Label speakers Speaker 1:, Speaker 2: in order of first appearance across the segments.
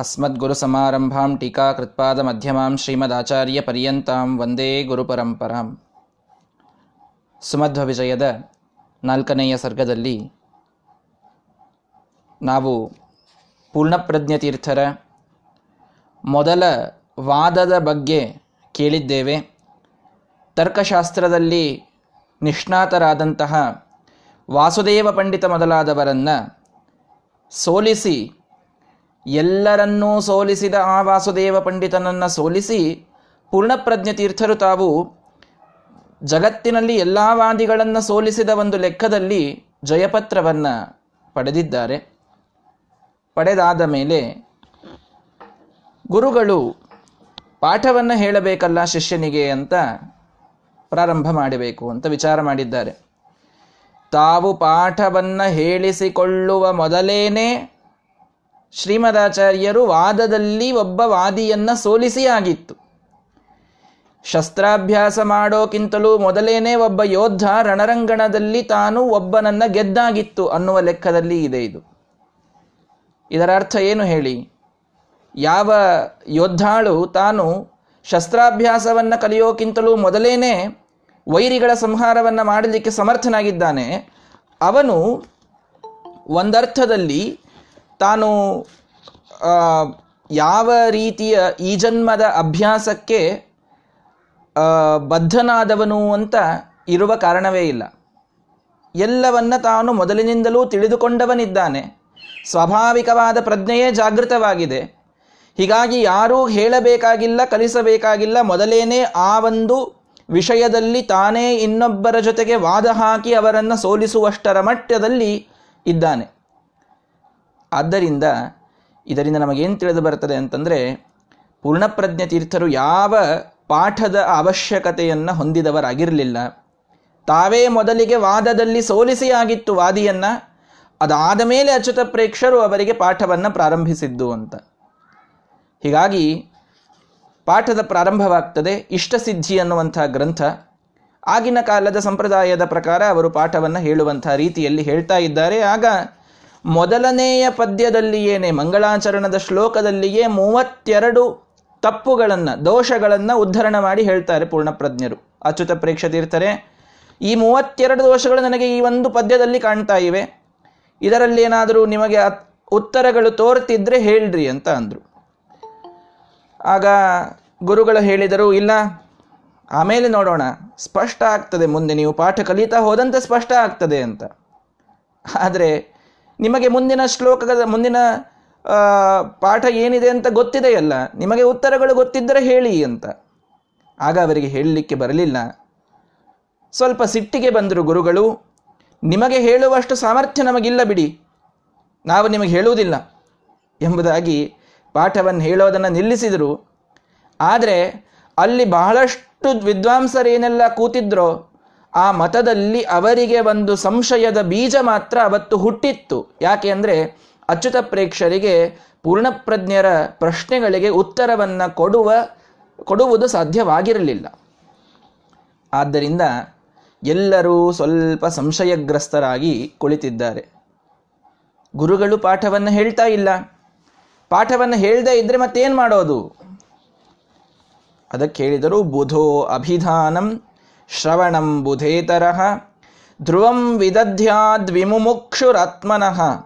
Speaker 1: अस्मद्गुरुसमारम्भां टीकाकृत्पादमध्यमां ಶ್ರೀಮದಾಚಾರ್ಯಪರ್ಯಂತಾಂ ವಂದೇ ಗುರುಪರಂಪರಾಂ ಸುಮಧ್ವ ವಿಜಯದ ನಾಲ್ಕನೆಯ ಸರ್ಗದಲ್ಲಿ ನಾವು ಪೂರ್ಣಪ್ರಜ್ಞ ತೀರ್ಥರ ಮೊದಲ ವಾದದ ಬಗ್ಗೆ ಕೇಳಿದ್ದೇವೆ ತರ್ಕಶಾಸ್ತ್ರದಲ್ಲಿ ನಿಷ್ಣಾತರಾದಂತಹ ವಾಸುದೇವ ಪಂಡಿತ ಮೊದಲಾದವರನ್ನು ಸೋಲಿಸಿ ಎಲ್ಲರನ್ನೂ ಸೋಲಿಸಿದ ಆ ವಾಸುದೇವ ಪಂಡಿತನನ್ನು ಸೋಲಿಸಿ ಪೂರ್ಣಪ್ರಜ್ಞ ತೀರ್ಥರು ತಾವು ಜಗತ್ತಿನಲ್ಲಿ ಎಲ್ಲ ವಾದಿಗಳನ್ನು ಸೋಲಿಸಿದ ಒಂದು ಲೆಕ್ಕದಲ್ಲಿ ಜಯಪತ್ರವನ್ನು ಪಡೆದಿದ್ದಾರೆ. ಪಡೆದಾದ ಮೇಲೆ ಗುರುಗಳು ಪಾಠವನ್ನು ಹೇಳಬೇಕಲ್ಲ ಶಿಷ್ಯನಿಗೆ ಅಂತ ಪ್ರಾರಂಭ ಮಾಡಬೇಕು ಅಂತ ವಿಚಾರ ಮಾಡಿದ್ದಾರೆ. ತಾವು ಪಾಠವನ್ನು ಹೇಳಿಸಿಕೊಳ್ಳುವ ಮೊದಲೇನೆ ಶ್ರೀಮದಾಚಾರ್ಯರು ವಾದದಲ್ಲಿ ಒಬ್ಬ ವಾದಿಯನ್ನು ಸೋಲಿಸಿ ಆಗಿತ್ತು. ಶಸ್ತ್ರಾಭ್ಯಾಸ ಮಾಡೋಕ್ಕಿಂತಲೂ ಮೊದಲೇನೆ ಒಬ್ಬ ಯೋಧ ರಣರಂಗಣದಲ್ಲಿ ತಾನು ಒಬ್ಬನನ್ನ ಗೆದ್ದಾಗಿತ್ತು ಅನ್ನುವ ಲೆಕ್ಕದಲ್ಲಿ ಇದೆ ಇದು. ಇದರ ಅರ್ಥ ಏನು ಹೇಳಿ? ಯಾವ ಯೋದ್ಧಾಳು ತಾನು ಶಸ್ತ್ರಾಭ್ಯಾಸವನ್ನು ಕಲಿಯೋಕ್ಕಿಂತಲೂ ಮೊದಲೇನೆ ವೈರಿಗಳ ಸಂಹಾರವನ್ನು ಮಾಡಲಿಕ್ಕೆ ಸಮರ್ಥನಾಗಿದ್ದಾನೆ, ಅವನು ಒಂದರ್ಥದಲ್ಲಿ ತಾನು ಯಾವ ರೀತಿಯ ಈ ಜನ್ಮದ ಅಭ್ಯಾಸಕ್ಕೆ ಬದ್ಧನಾದವನು ಅಂತ ಇರುವ ಕಾರಣವೇ ಇಲ್ಲ. ಎಲ್ಲವನ್ನ ತಾನು ಮೊದಲಿನಿಂದಲೂ ತಿಳಿದುಕೊಂಡವನಿದ್ದಾನೆ. ಸ್ವಾಭಾವಿಕವಾದ ಪ್ರಜ್ಞೆಯೇ ಜಾಗೃತವಾಗಿದೆ. ಹೀಗಾಗಿ ಯಾರೂ ಹೇಳಬೇಕಾಗಿಲ್ಲ, ಕಲಿಸಬೇಕಾಗಿಲ್ಲ, ಮೊದಲೇನೆ ಆ ಒಂದು ವಿಷಯದಲ್ಲಿ ತಾನೇ ಇನ್ನೊಬ್ಬರ ಜೊತೆಗೆ ವಾದ ಹಾಕಿ ಅವರನ್ನು ಸೋಲಿಸುವಷ್ಟರ ಮಟ್ಟದಲ್ಲಿ ಇದ್ದಾನೆ. ಆದ್ದರಿಂದ ಇದರಿಂದ ನಮಗೇನು ತಿಳಿದು ಬರ್ತದೆ ಅಂತಂದರೆ ಪೂರ್ಣಪ್ರಜ್ಞ ತೀರ್ಥರು ಯಾವ ಪಾಠದ ಅವಶ್ಯಕತೆಯನ್ನು ಹೊಂದಿದವರಾಗಿರಲಿಲ್ಲ. ತಾವೇ ಮೊದಲಿಗೆ ವಾದದಲ್ಲಿ ಸೋಲಿಸಿ ಆಗಿತ್ತು ವಾದಿಯನ್ನು, ಅದಾದ ಮೇಲೆ ಅಚ್ಯುತ ಪ್ರೇಕ್ಷರು ಅವರಿಗೆ ಪಾಠವನ್ನು ಪ್ರಾರಂಭಿಸಿದ್ದು ಅಂತ. ಹೀಗಾಗಿ ಪಾಠದ ಪ್ರಾರಂಭವಾಗ್ತದೆ ಇಷ್ಟಸಿದ್ಧಿ ಅನ್ನುವಂಥ ಗ್ರಂಥ. ಆಗಿನ ಕಾಲದ ಸಂಪ್ರದಾಯದ ಪ್ರಕಾರ ಅವರು ಪಾಠವನ್ನು ಹೇಳುವಂಥ ರೀತಿಯಲ್ಲಿ ಹೇಳ್ತಾ ಇದ್ದಾರೆ. ಆಗ ಮೊದಲನೆಯ ಪದ್ಯದಲ್ಲಿಯೇನೆ ಮಂಗಳಾಚರಣದ ಶ್ಲೋಕದಲ್ಲಿಯೇ ಮೂವತ್ತೆರಡು ತಪ್ಪುಗಳನ್ನು, ದೋಷಗಳನ್ನು ಉದ್ಧರಣ ಮಾಡಿ ಹೇಳ್ತಾರೆ ಪೂರ್ಣಪ್ರಜ್ಞರು. ಅಚ್ಯುತ ಪ್ರೇಕ್ಷತೀರ್ಥರೆ, ಈ ಮೂವತ್ತೆರಡು ದೋಷಗಳು ನನಗೆ ಈ ಒಂದು ಪದ್ಯದಲ್ಲಿ ಕಾಣ್ತಾ ಇವೆ. ಇದರಲ್ಲಿ ಏನಾದರೂ ನಿಮಗೆ ಉತ್ತರಗಳು ತೋರ್ತಿದ್ರೆ ಹೇಳ್ರಿ ಅಂತ ಅಂದರು. ಆಗ ಗುರುಗಳು ಹೇಳಿದರು, ಇಲ್ಲ, ಆಮೇಲೆ ನೋಡೋಣ, ಸ್ಪಷ್ಟ ಆಗ್ತದೆ, ಮುಂದೆ ನೀವು ಪಾಠ ಕಲಿತಾ ಹೋದಂತೆ ಸ್ಪಷ್ಟ ಆಗ್ತದೆ ಅಂತ. ಆದರೆ ನಿಮಗೆ ಮುಂದಿನ ಶ್ಲೋಕದ, ಮುಂದಿನ ಪಾಠ ಏನಿದೆ ಅಂತ ಗೊತ್ತಿದೆಯಲ್ಲ, ನಿಮಗೆ ಉತ್ತರಗಳು ಗೊತ್ತಿದ್ದರೆ ಹೇಳಿ ಅಂತ. ಆಗ ಅವರಿಗೆ ಹೇಳಲಿಕ್ಕೆ ಬರಲಿಲ್ಲ. ಸ್ವಲ್ಪ ಸಿಟ್ಟಿಗೆ ಬಂದರು ಗುರುಗಳು, ನಿಮಗೆ ಹೇಳುವಷ್ಟು ಸಾಮರ್ಥ್ಯ ನಮಗಿಲ್ಲ ಬಿಡಿ, ನಾವು ನಿಮಗೆ ಹೇಳುವುದಿಲ್ಲ ಎಂಬುದಾಗಿ ಪಾಠವನ್ನು ಹೇಳೋದನ್ನು ನಿಲ್ಲಿಸಿದರು. ಆದರೆ ಅಲ್ಲಿ ಬಹಳಷ್ಟು ವಿದ್ವಾಂಸರೇನೆಲ್ಲ ಕೂತಿದ್ರೋ ಆ ಮತದಲ್ಲಿ ಅವರಿಗೆ ಒಂದು ಸಂಶಯದ ಬೀಜ ಮಾತ್ರ ಅವತ್ತು ಹುಟ್ಟಿತ್ತು. ಯಾಕೆ ಅಂದರೆ ಅಚ್ಯುತ ಪ್ರೇಕ್ಷರಿಗೆ ಪೂರ್ಣಪ್ರಜ್ಞರ ಪ್ರಶ್ನೆಗಳಿಗೆ ಉತ್ತರವನ್ನು ಕೊಡುವ, ಕೊಡುವುದು ಸಾಧ್ಯವಾಗಿರಲಿಲ್ಲ. ಆದ್ದರಿಂದ ಎಲ್ಲರೂ ಸ್ವಲ್ಪ ಸಂಶಯಗ್ರಸ್ತರಾಗಿ ಕುಳಿತಿದ್ದಾರೆ. ಗುರುಗಳು ಪಾಠವನ್ನು ಹೇಳ್ತಾ ಇಲ್ಲ. ಪಾಠವನ್ನು ಹೇಳದೇ ಇದ್ರೆ ಮತ್ತೇನು ಮಾಡೋದು? ಅದಕ್ಕೆ ಹೇಳಿದರು, ಬುಧೋ ಅಭಿಧಾನಂ ಶ್ರವಣಂ ಬುಧೇತರಃ ಧ್ರುವಂ ವಿದಧ್ಯಾದ್ವಿಮುಕ್ಷುರಾತ್ಮನಃ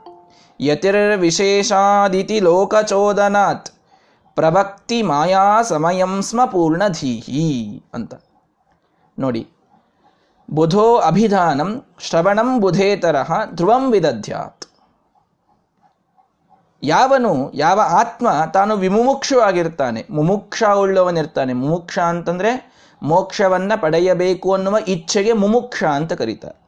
Speaker 1: ಯತಿರ್ವಿಶೇಷಾದಿತಿ ಲೋಕಚೋದನಾತ್ ಪ್ರಭಕ್ತಿ ಮಾಯಾ ಸಮಯಂ ಸ್ಮ ಪೂರ್ಣಧೀಹಿ ಅಂತ. ನೋಡಿ ಬುಧೋ ಅಭಿಧಾನಂ ಶ್ರವಣಂ ಬುಧೇತರ ಧ್ರುವಂ ವಿದಧ್ಯಾತ್ ಯಾವನು, ಯಾವ ಆತ್ಮ ತಾನು ವಿಮುಮುಕ್ಷು ಆಗಿರ್ತಾನೆ, ಮುಮುಕ್ಷ ಉಳ್ಳವನಿರ್ತಾನೆ, ಮುಮುಕ್ಷ ಅಂತಂದ್ರೆ ಮೋಕ್ಷವನ್ನ ಪಡೆಯಬೇಕು ಅನ್ನುವ ಇಚ್ಛೆಗೆ ಮುಮುಕ್ಷ ಅಂತ ಕರೀತಾರೆ.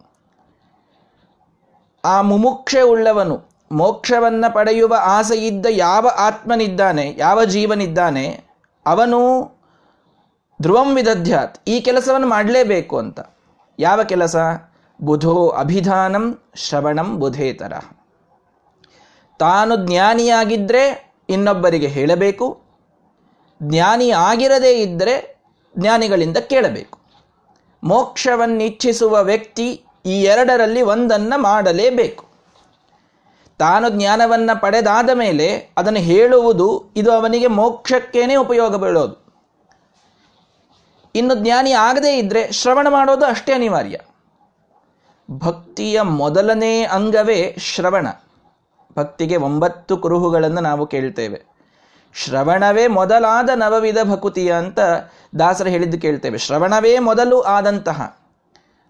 Speaker 1: ಆ ಮುಮುಕ್ಷೆ ಉಳ್ಳವನು ಮೋಕ್ಷವನ್ನ ಪಡೆಯುವ ಆಸೆಯಿದ್ದ ಯಾವ ಆತ್ಮನಿದ್ದಾನೆ, ಯಾವ ಜೀವನಿದ್ದಾನೆ, ಅವನು ಧ್ರುವಂ ವಿದಧ್ಯಾತ್, ಈ ಕೆಲಸವನ್ನು ಮಾಡಲೇಬೇಕು ಅಂತ. ಯಾವ ಕೆಲಸ? ಬುಧೋ ಅಭಿಧಾನಂ ಶ್ರವಣಂ ಬುಧೇತರ. ತಾನು ಜ್ಞಾನಿಯಾಗಿದ್ದರೆ ಇನ್ನೊಬ್ಬರಿಗೆ ಹೇಳಬೇಕು, ಜ್ಞಾನಿ ಆಗಿರದೇ ಇದ್ದರೆ ಜ್ಞಾನಿಗಳಿಂದ ಕೇಳಬೇಕು. ಮೋಕ್ಷವನ್ನಿಚ್ಛಿಸುವ ವ್ಯಕ್ತಿ ಈ ಎರಡರಲ್ಲಿ ಒಂದನ್ನು ಮಾಡಲೇಬೇಕು. ತಾನು ಜ್ಞಾನವನ್ನು ಪಡೆದಾದ ಮೇಲೆ ಅದನ್ನು ಹೇಳುವುದು ಇದು ಅವನಿಗೆ ಮೋಕ್ಷಕ್ಕೇನೆ ಉಪಯೋಗ ಬೀಳೋದು. ಇನ್ನು ಜ್ಞಾನಿ ಆಗದೇ ಇದ್ದರೆ ಶ್ರವಣ ಮಾಡೋದು ಅಷ್ಟೇ ಅನಿವಾರ್ಯ. ಭಕ್ತಿಯ ಮೊದಲನೇ ಅಂಗವೇ ಶ್ರವಣ. ಭಕ್ತಿಗೆ ಒಂಬತ್ತು ಕುರುಹುಗಳನ್ನು ನಾವು ಕೇಳ್ತೇವೆ. ಶ್ರವಣವೇ ಮೊದಲಾದ ನವವಿಧ ಭಕುತಿಯ ಅಂತ ದಾಸರ ಹೇಳಿದ್ದು ಕೇಳ್ತೇವೆ. ಶ್ರವಣವೇ ಮೊದಲು ಆದಂತಹ.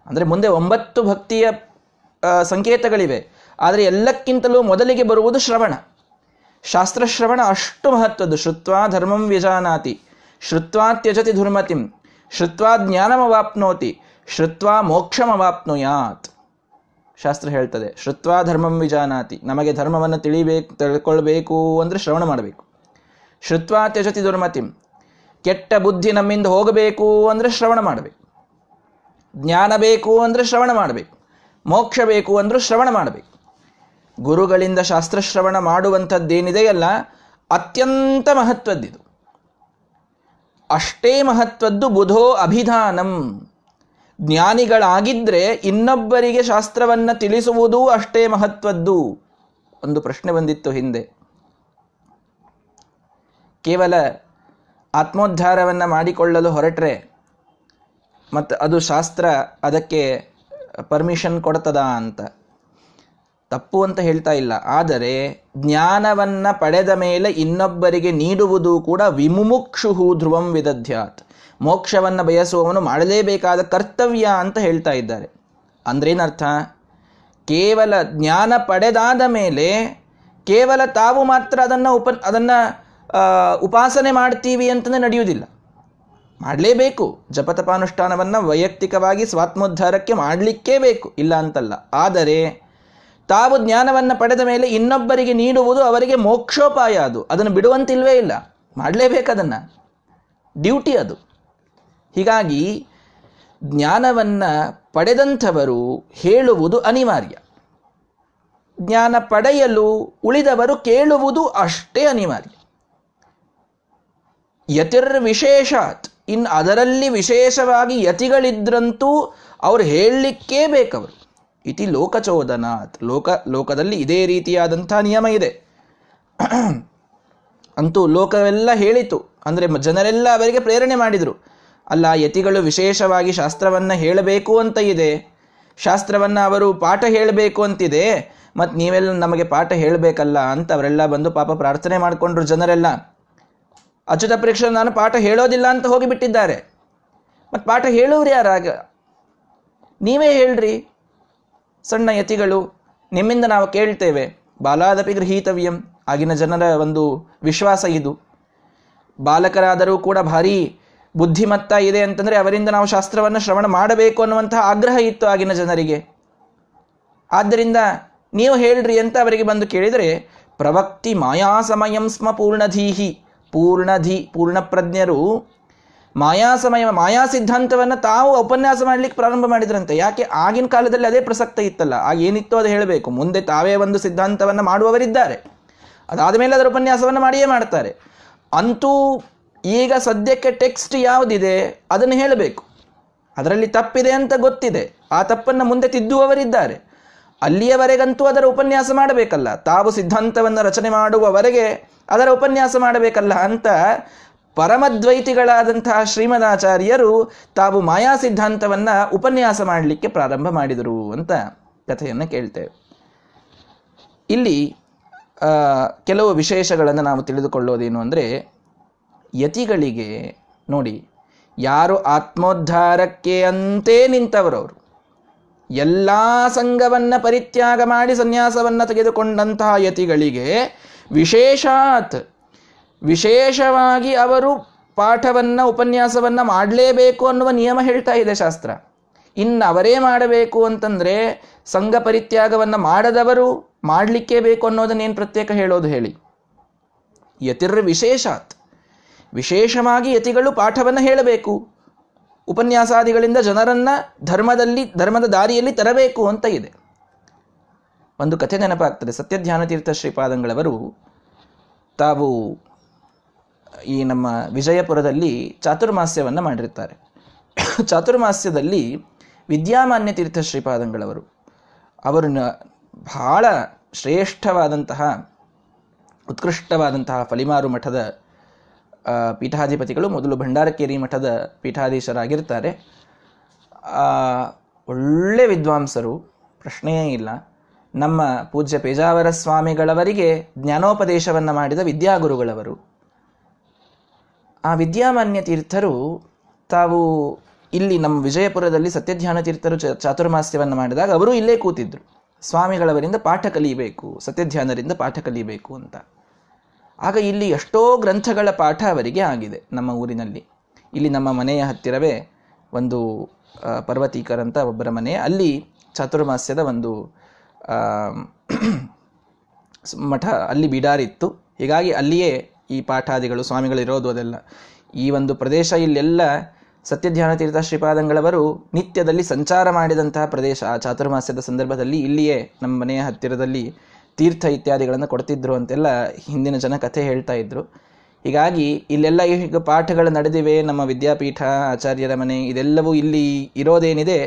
Speaker 1: ಅಂದರೆ ಮುಂದೆ ಒಂಬತ್ತು ಭಕ್ತಿಯ ಸಂಕೇತಗಳಿವೆ. ಆದರೆ ಎಲ್ಲಕ್ಕಿಂತಲೂ ಮೊದಲಿಗೆ ಬರುವುದು ಶ್ರವಣ. ಶಾಸ್ತ್ರಶ್ರವಣ ಅಷ್ಟು ಮಹತ್ವದ್ದು. ಶ್ರುತ್ವಾ ಧರ್ಮಂ ವಿಜಾನಾತಿ ಶ್ರುತ್ವಾ ತ್ಯಜತಿ ಧುರ್ಮತಿಂ. ಶ್ರುತ್ವಾ ಜ್ಞಾನಮವಾಪ್ನೋತಿ. ಶ್ರುತ್ವಾ ಮೋಕ್ಷಮವಾಪ್ನುಯಾತ್. ಶಾಸ್ತ್ರ ಹೇಳ್ತದೆ. ಶ್ರುತ್ವಾ ಧರ್ಮಂ ವಿಜಾನಾತಿ ನಮಗೆ ಧರ್ಮವನ್ನು ತಿಳಿಬೇಕು, ತಿಳ್ಕೊಳ್ಬೇಕು ಅಂದರೆ ಶ್ರವಣ ಮಾಡಬೇಕು. ಶ್ರುತ್ವಾ ತ್ಯಜತಿ ದುರ್ಮತಿಂ. ಕೆಟ್ಟ ಬುದ್ಧಿ ನಮ್ಮಿಂದ ಹೋಗಬೇಕು ಅಂದರೆ ಶ್ರವಣ ಮಾಡಬೇಕು. ಜ್ಞಾನ ಬೇಕು ಅಂದರೆ ಶ್ರವಣ ಮಾಡಬೇಕು. ಮೋಕ್ಷ ಬೇಕು ಅಂದರೂ ಶ್ರವಣ ಮಾಡಬೇಕು. ಗುರುಗಳಿಂದ ಶಾಸ್ತ್ರಶ್ರವಣ ಮಾಡುವಂಥದ್ದೇನಿದೆಯಲ್ಲ, ಅತ್ಯಂತ ಮಹತ್ವದ್ದಿದು. ಅಷ್ಟೇ ಮಹತ್ವದ್ದು ಬುಧೋ ಅಭಿಧಾನಂ. ಜ್ಞಾನಿಗಳಾಗಿದ್ದರೆ ಇನ್ನೊಬ್ಬರಿಗೆ ಶಾಸ್ತ್ರವನ್ನು ತಿಳಿಸುವುದೂ ಅಷ್ಟೇ ಮಹತ್ವದ್ದು. ಒಂದು ಪ್ರಶ್ನೆ ಬಂದಿತ್ತು ಹಿಂದೆ. ಕೇವಲ ಆತ್ಮೋದ್ಧಾರವನ್ನು ಮಾಡಿಕೊಳ್ಳಲು ಹೊರಟ್ರೆ ಮತ್ತು ಅದು ಶಾಸ್ತ್ರ ಅದಕ್ಕೆ ಪರ್ಮಿಷನ್ ಕೊಡ್ತದ ಅಂತ. ತಪ್ಪು ಅಂತ ಹೇಳ್ತಾ ಇಲ್ಲ. ಆದರೆ ಜ್ಞಾನವನ್ನು ಪಡೆದ ಮೇಲೆ ಇನ್ನೊಬ್ಬರಿಗೆ ನೀಡುವುದು ಕೂಡ ವಿಮುಮುಕ್ಷು ಧ್ರುವಂ ವಿದಧ್ಯಾತ್. ಮೋಕ್ಷವನ್ನು ಬಯಸುವವನು ಮಾಡಲೇಬೇಕಾದ ಕರ್ತವ್ಯ ಅಂತ ಹೇಳ್ತಾ ಇದ್ದಾರೆ. ಅಂದ್ರೇನರ್ಥ? ಕೇವಲ ಜ್ಞಾನ ಪಡೆದಾದ ಮೇಲೆ ಕೇವಲ ತಾವು ಮಾತ್ರ ಅದನ್ನು ಉಪ, ಅದನ್ನು ಉಪಾಸನೆ ಮಾಡ್ತೀವಿ ಅಂತಂದರೆ ನಡೆಯುವುದಿಲ್ಲ. ಮಾಡಲೇಬೇಕು. ಜಪತಪಾನುಷ್ಠಾನವನ್ನು ವೈಯಕ್ತಿಕವಾಗಿ ಸ್ವಾತ್ಮೋದ್ಧಾರಕ್ಕೆ ಮಾಡಲಿಕ್ಕೇ ಬೇಕು, ಇಲ್ಲ ಅಂತಲ್ಲ. ಆದರೆ, ತಾವು ಜ್ಞಾನವನ್ನು ಪಡೆದ ಮೇಲೆ ಇನ್ನೊಬ್ಬರಿಗೆ ನೀಡುವುದು ಅವರಿಗೆ ಮೋಕ್ಷೋಪಾಯ ಅದು. ಅದನ್ನು ಬಿಡುವಂತಿಲ್ವೇ ಇಲ್ಲ. ಮಾಡಲೇಬೇಕು ಅದನ್ನು. ಡ್ಯೂಟಿ ಅದು. ಹೀಗಾಗಿ, ಜ್ಞಾನವನ್ನು ಪಡೆದಂಥವರು ಹೇಳುವುದು ಅನಿವಾರ್ಯ. ಜ್ಞಾನ ಪಡೆಯಲು ಉಳಿದವರು ಕೇಳುವುದು ಅಷ್ಟೇ ಅನಿವಾರ್ಯ. ಯತಿರ್ ವಿಶೇಷಾತ್ ಇನ್ನು ಅದರಲ್ಲಿ ವಿಶೇಷವಾಗಿ ಯತಿಗಳಿದ್ರಂತೂ ಅವ್ರು ಹೇಳಲಿಕ್ಕೇ ಬೇಕವರು. ಇತಿ ಲೋಕಚೋದನಾತ್. ಲೋಕ, ಲೋಕದಲ್ಲಿ ಇದೇ ರೀತಿಯಾದಂಥ ನಿಯಮ ಇದೆ. ಅಂತೂ ಲೋಕವೆಲ್ಲ ಹೇಳಿತು. ಅಂದರೆ ಜನರೆಲ್ಲ ಅವರಿಗೆ ಪ್ರೇರಣೆ ಮಾಡಿದರು. ಅಲ್ಲ, ಯತಿಗಳು ವಿಶೇಷವಾಗಿ ಶಾಸ್ತ್ರವನ್ನು ಹೇಳಬೇಕು ಅಂತ ಇದೆ. ಶಾಸ್ತ್ರವನ್ನು ಅವರು ಪಾಠ ಹೇಳಬೇಕು ಅಂತಿದೆ. ಮತ್ತು ನೀವೆಲ್ಲ ನಮಗೆ ಪಾಠ ಹೇಳಬೇಕಲ್ಲ ಅಂತ ಅವರೆಲ್ಲ ಬಂದು ಪಾಪ ಪ್ರಾರ್ಥನೆ ಮಾಡಿಕೊಂಡ್ರು ಜನರೆಲ್ಲ. ಅಚ್ಯುತ ಪರೀಕ್ಷೆ ನಾನು ಪಾಠ ಹೇಳೋದಿಲ್ಲ ಅಂತ ಹೋಗಿಬಿಟ್ಟಿದ್ದಾರೆ. ಮತ್ತು ಪಾಠ ಹೇಳೋರು ಯಾರಾಗ ನೀವೇ ಹೇಳ್ರಿ. ಸಣ್ಣ ಯತಿಗಳು, ನಿಮ್ಮಿಂದ ನಾವು ಕೇಳ್ತೇವೆ. ಬಾಲಾದಪಿ ಗೃಹೀತವ್ಯಂ ಆಗಿನ ಜನರ ಒಂದು ವಿಶ್ವಾಸ ಇದು. ಬಾಲಕರಾದರೂ ಕೂಡ ಭಾರಿ ಬುದ್ಧಿಮತ್ತ ಇದೆ ಅಂತಂದರೆ ಅವರಿಂದ ನಾವು ಶಾಸ್ತ್ರವನ್ನು ಶ್ರವಣ ಮಾಡಬೇಕು ಅನ್ನುವಂತಹ ಆಗ್ರಹ ಇತ್ತು ಆಗಿನ ಜನರಿಗೆ. ಆದ್ದರಿಂದ ನೀವು ಹೇಳ್ರಿ ಅಂತ ಅವರಿಗೆ ಬಂದು ಕೇಳಿದರೆ, ಪ್ರವಕ್ತಿ ಮಾಯಾ ಸಮಯಂ ಸ್ಮ ಪೂರ್ಣಧೀಹಿ. ಪೂರ್ಣಧಿ, ಪೂರ್ಣಪ್ರಜ್ಞರು ಮಾಯಾ ಸಮಯ ಮಾಯಾ ಸಿದ್ಧಾಂತವನ್ನು ತಾವು ಉಪನ್ಯಾಸ ಮಾಡಲಿಕ್ಕೆ ಪ್ರಾರಂಭ ಮಾಡಿದ್ರಂತೆ. ಯಾಕೆ? ಆಗಿನ ಕಾಲದಲ್ಲಿ ಅದೇ ಪ್ರಸಕ್ತ ಇತ್ತಲ್ಲ. ಆಗ ಏನಿತ್ತು ಅದು ಹೇಳಬೇಕು. ಮುಂದೆ ತಾವೇ ಒಂದು ಸಿದ್ಧಾಂತವನ್ನು ಮಾಡುವವರಿದ್ದಾರೆ. ಅದಾದ ಮೇಲೆ ಅದರ ಉಪನ್ಯಾಸವನ್ನು ಮಾಡಿಯೇ ಮಾಡ್ತಾರೆ. ಅಂತೂ ಈಗ ಸದ್ಯಕ್ಕೆ ಟೆಕ್ಸ್ಟ್ ಯಾವುದಿದೆ? ಅದನ್ನು ಹೇಳಬೇಕು. ಅದರಲ್ಲಿ ತಪ್ಪಿದೆ ಅಂತ ಗೊತ್ತಿದೆ. ಆ ತಪ್ಪನ್ನು ಮುಂದೆ ತಿದ್ದುವವರಿದ್ದಾರೆ. ಅಲ್ಲಿಯವರೆಗಂತೂ ಅದರ ಉಪನ್ಯಾಸ ಮಾಡಬೇಕಲ್ಲ. ತಾವು ಸಿದ್ಧಾಂತವನ್ನು ರಚನೆ ಮಾಡುವವರೆಗೆ ಅದರ ಉಪನ್ಯಾಸ ಮಾಡಬೇಕಲ್ಲ ಅಂತ ಪರಮದ್ವೈತಿಗಳಾದಂತಹ ಶ್ರೀಮದಾಚಾರ್ಯರು ತಾವು ಮಾಯಾ ಸಿದ್ಧಾಂತವನ್ನು ಉಪನ್ಯಾಸ ಮಾಡಲಿಕ್ಕೆ ಪ್ರಾರಂಭ ಮಾಡಿದರು ಅಂತ ಕಥೆಯನ್ನು ಕೇಳ್ತೇವೆ. ಇಲ್ಲಿ ಕೆಲವು ವಿಶೇಷಗಳನ್ನು ನಾವು ತಿಳಿದುಕೊಳ್ಳೋದೇನು ಅಂದರೆ, ಯತಿಗಳಿಗೆ ನೋಡಿ, ಯಾರು ಆತ್ಮೋದ್ಧಾರಕ್ಕೆ ಅಂತೇ ನಿಂತವರವರು. ಎಲ್ಲ ಸಂಘವನ್ನು ಪರಿತ್ಯಾಗ ಮಾಡಿ ಸನ್ಯಾಸವನ್ನು ತೆಗೆದುಕೊಂಡಂತಹ ಯತಿಗಳಿಗೆ ವಿಶೇಷಾತ್ ವಿಶೇಷವಾಗಿ ಅವರು ಪಾಠವನ್ನು, ಉಪನ್ಯಾಸವನ್ನು ಮಾಡಲೇಬೇಕು ಅನ್ನುವ ನಿಯಮ ಹೇಳ್ತಾ ಇದೆ ಶಾಸ್ತ್ರ. ಇನ್ನು ಅವರೇ ಮಾಡಬೇಕು ಅಂತಂದರೆ ಸಂಘ ಪರಿತ್ಯಾಗವನ್ನು ಮಾಡದವರು ಮಾಡಲಿಕ್ಕೆ ಬೇಕು ಅನ್ನೋದನ್ನೇನು ಪ್ರತ್ಯೇಕ ಹೇಳೋದು ಹೇಳಿ. ಯತಿರ್ ವಿಶೇಷಾತ್. ವಿಶೇಷವಾಗಿ ಯತಿಗಳು ಪಾಠವನ್ನು ಹೇಳಬೇಕು. ಉಪನ್ಯಾಸಾದಿಗಳಿಂದ ಜನರನ್ನು ಧರ್ಮದಲ್ಲಿ, ಧರ್ಮದ ದಾರಿಯಲ್ಲಿ ತರಬೇಕು ಅಂತ ಇದೆ. ಒಂದು ಕಥೆ ನೆನಪಾಗ್ತದೆ. ಸತ್ಯಧ್ಯಾನತೀರ್ಥ ಶ್ರೀಪಾದಂಗಳವರು ತಾವು ಈ ನಮ್ಮ ವಿಜಯಪುರದಲ್ಲಿ ಚಾತುರ್ಮಾಸ್ಯವನ್ನು ಮಾಡಿರ್ತಾರೆ ಚಾತುರ್ಮಾಸ್ಯದಲ್ಲಿ ವಿದ್ಯಾಮಾನ್ಯ ತೀರ್ಥ ಶ್ರೀಪಾದಂಗಳವರು, ಅವರು ಬಹಳ ಶ್ರೇಷ್ಠವಾದಂತಹ, ಉತ್ಕೃಷ್ಟವಾದಂತಹ ಫಲಿಮಾರು ಮಠದ ಪೀಠಾಧಿಪತಿಗಳು ಮೊದಲು ಭಂಡಾರಕೇರಿ ಮಠದ ಪೀಠಾಧೀಶರಾಗಿರ್ತಾರೆ. ಒಳ್ಳೆ ವಿದ್ವಾಂಸರು, ಪ್ರಶ್ನೆಯೇ ಇಲ್ಲ. ನಮ್ಮ ಪೂಜ್ಯ ಪೇಜಾವರ ಸ್ವಾಮಿಗಳವರಿಗೆ ಜ್ಞಾನೋಪದೇಶವನ್ನು ಮಾಡಿದ ವಿದ್ಯಾಗುರುಗಳವರು. ಆ ವಿದ್ಯಾಮಾನ್ಯ ತೀರ್ಥರು ತಾವು ಇಲ್ಲಿ ನಮ್ಮ ವಿಜಯಪುರದಲ್ಲಿ ಸತ್ಯಧ್ಯಾನ ತೀರ್ಥರು ಚಾತುರ್ಮಾಸ್ಯವನ್ನು ಮಾಡಿದಾಗ ಅವರು ಇಲ್ಲೇ ಕೂತಿದ್ರು. ಸ್ವಾಮಿಗಳವರಿಂದ ಪಾಠ ಕಲಿಯಬೇಕು ಸತ್ಯಧ್ಯಾನರಿಂದ ಪಾಠ ಕಲಿಯಬೇಕು ಅಂತ. ಆಗ ಇಲ್ಲಿ ಎಷ್ಟೋ ಗ್ರಂಥಗಳ ಪಾಠ ಅವರಿಗೆ ಆಗಿದೆ ನಮ್ಮ ಊರಿನಲ್ಲಿ. ಇಲ್ಲಿ ನಮ್ಮ ಮನೆಯ ಹತ್ತಿರವೇ ಒಂದು ಪರ್ವತೀಕರ್ ಅಂತ ಒಬ್ಬರ ಮನೆ. ಅಲ್ಲಿ ಚಾತುರ್ಮಾಸ್ಯದ ಒಂದು ಮಠ ಅಲ್ಲಿ ಬಿಡಾರಿತ್ತು. ಹೀಗಾಗಿ ಅಲ್ಲಿಯೇ ಈ ಪಾಠಾದಿಗಳು ಸ್ವಾಮಿಗಳು ಇರೋದು ಅದೆಲ್ಲ. ಈ ಒಂದು ಪ್ರದೇಶ ಇಲ್ಲೆಲ್ಲ ಸತ್ಯಧ್ಯಾನ ತೀರ್ಥ ಶ್ರೀಪಾದಂಗಳವರು ನಿತ್ಯದಲ್ಲಿ ಸಂಚಾರ ಮಾಡಿದಂತಹ ಪ್ರದೇಶ. ಆ ಚಾತುರ್ಮಾಸ್ಯದ ಸಂದರ್ಭದಲ್ಲಿ ಇಲ್ಲಿಯೇ ನಮ್ಮ ಮನೆಯ ಹತ್ತಿರದಲ್ಲಿ ತೀರ್ಥ ಇತ್ಯಾದಿಗಳನ್ನು ಕೊಡ್ತಿದ್ರು ಅಂತೆಲ್ಲ ಹಿಂದಿನ ಜನ ಕಥೆ ಹೇಳ್ತಾ ಇದ್ರು. ಹೀಗಾಗಿ ಇಲ್ಲೆಲ್ಲ ಈಗ ಪಾಠಗಳು ನಡೆದಿವೆ, ನಮ್ಮ ವಿದ್ಯಾಪೀಠ, ಆಚಾರ್ಯರ ಮನೆ, ಇದೆಲ್ಲವೂ ಇಲ್ಲಿ ಇರೋದೇನಿದೆ,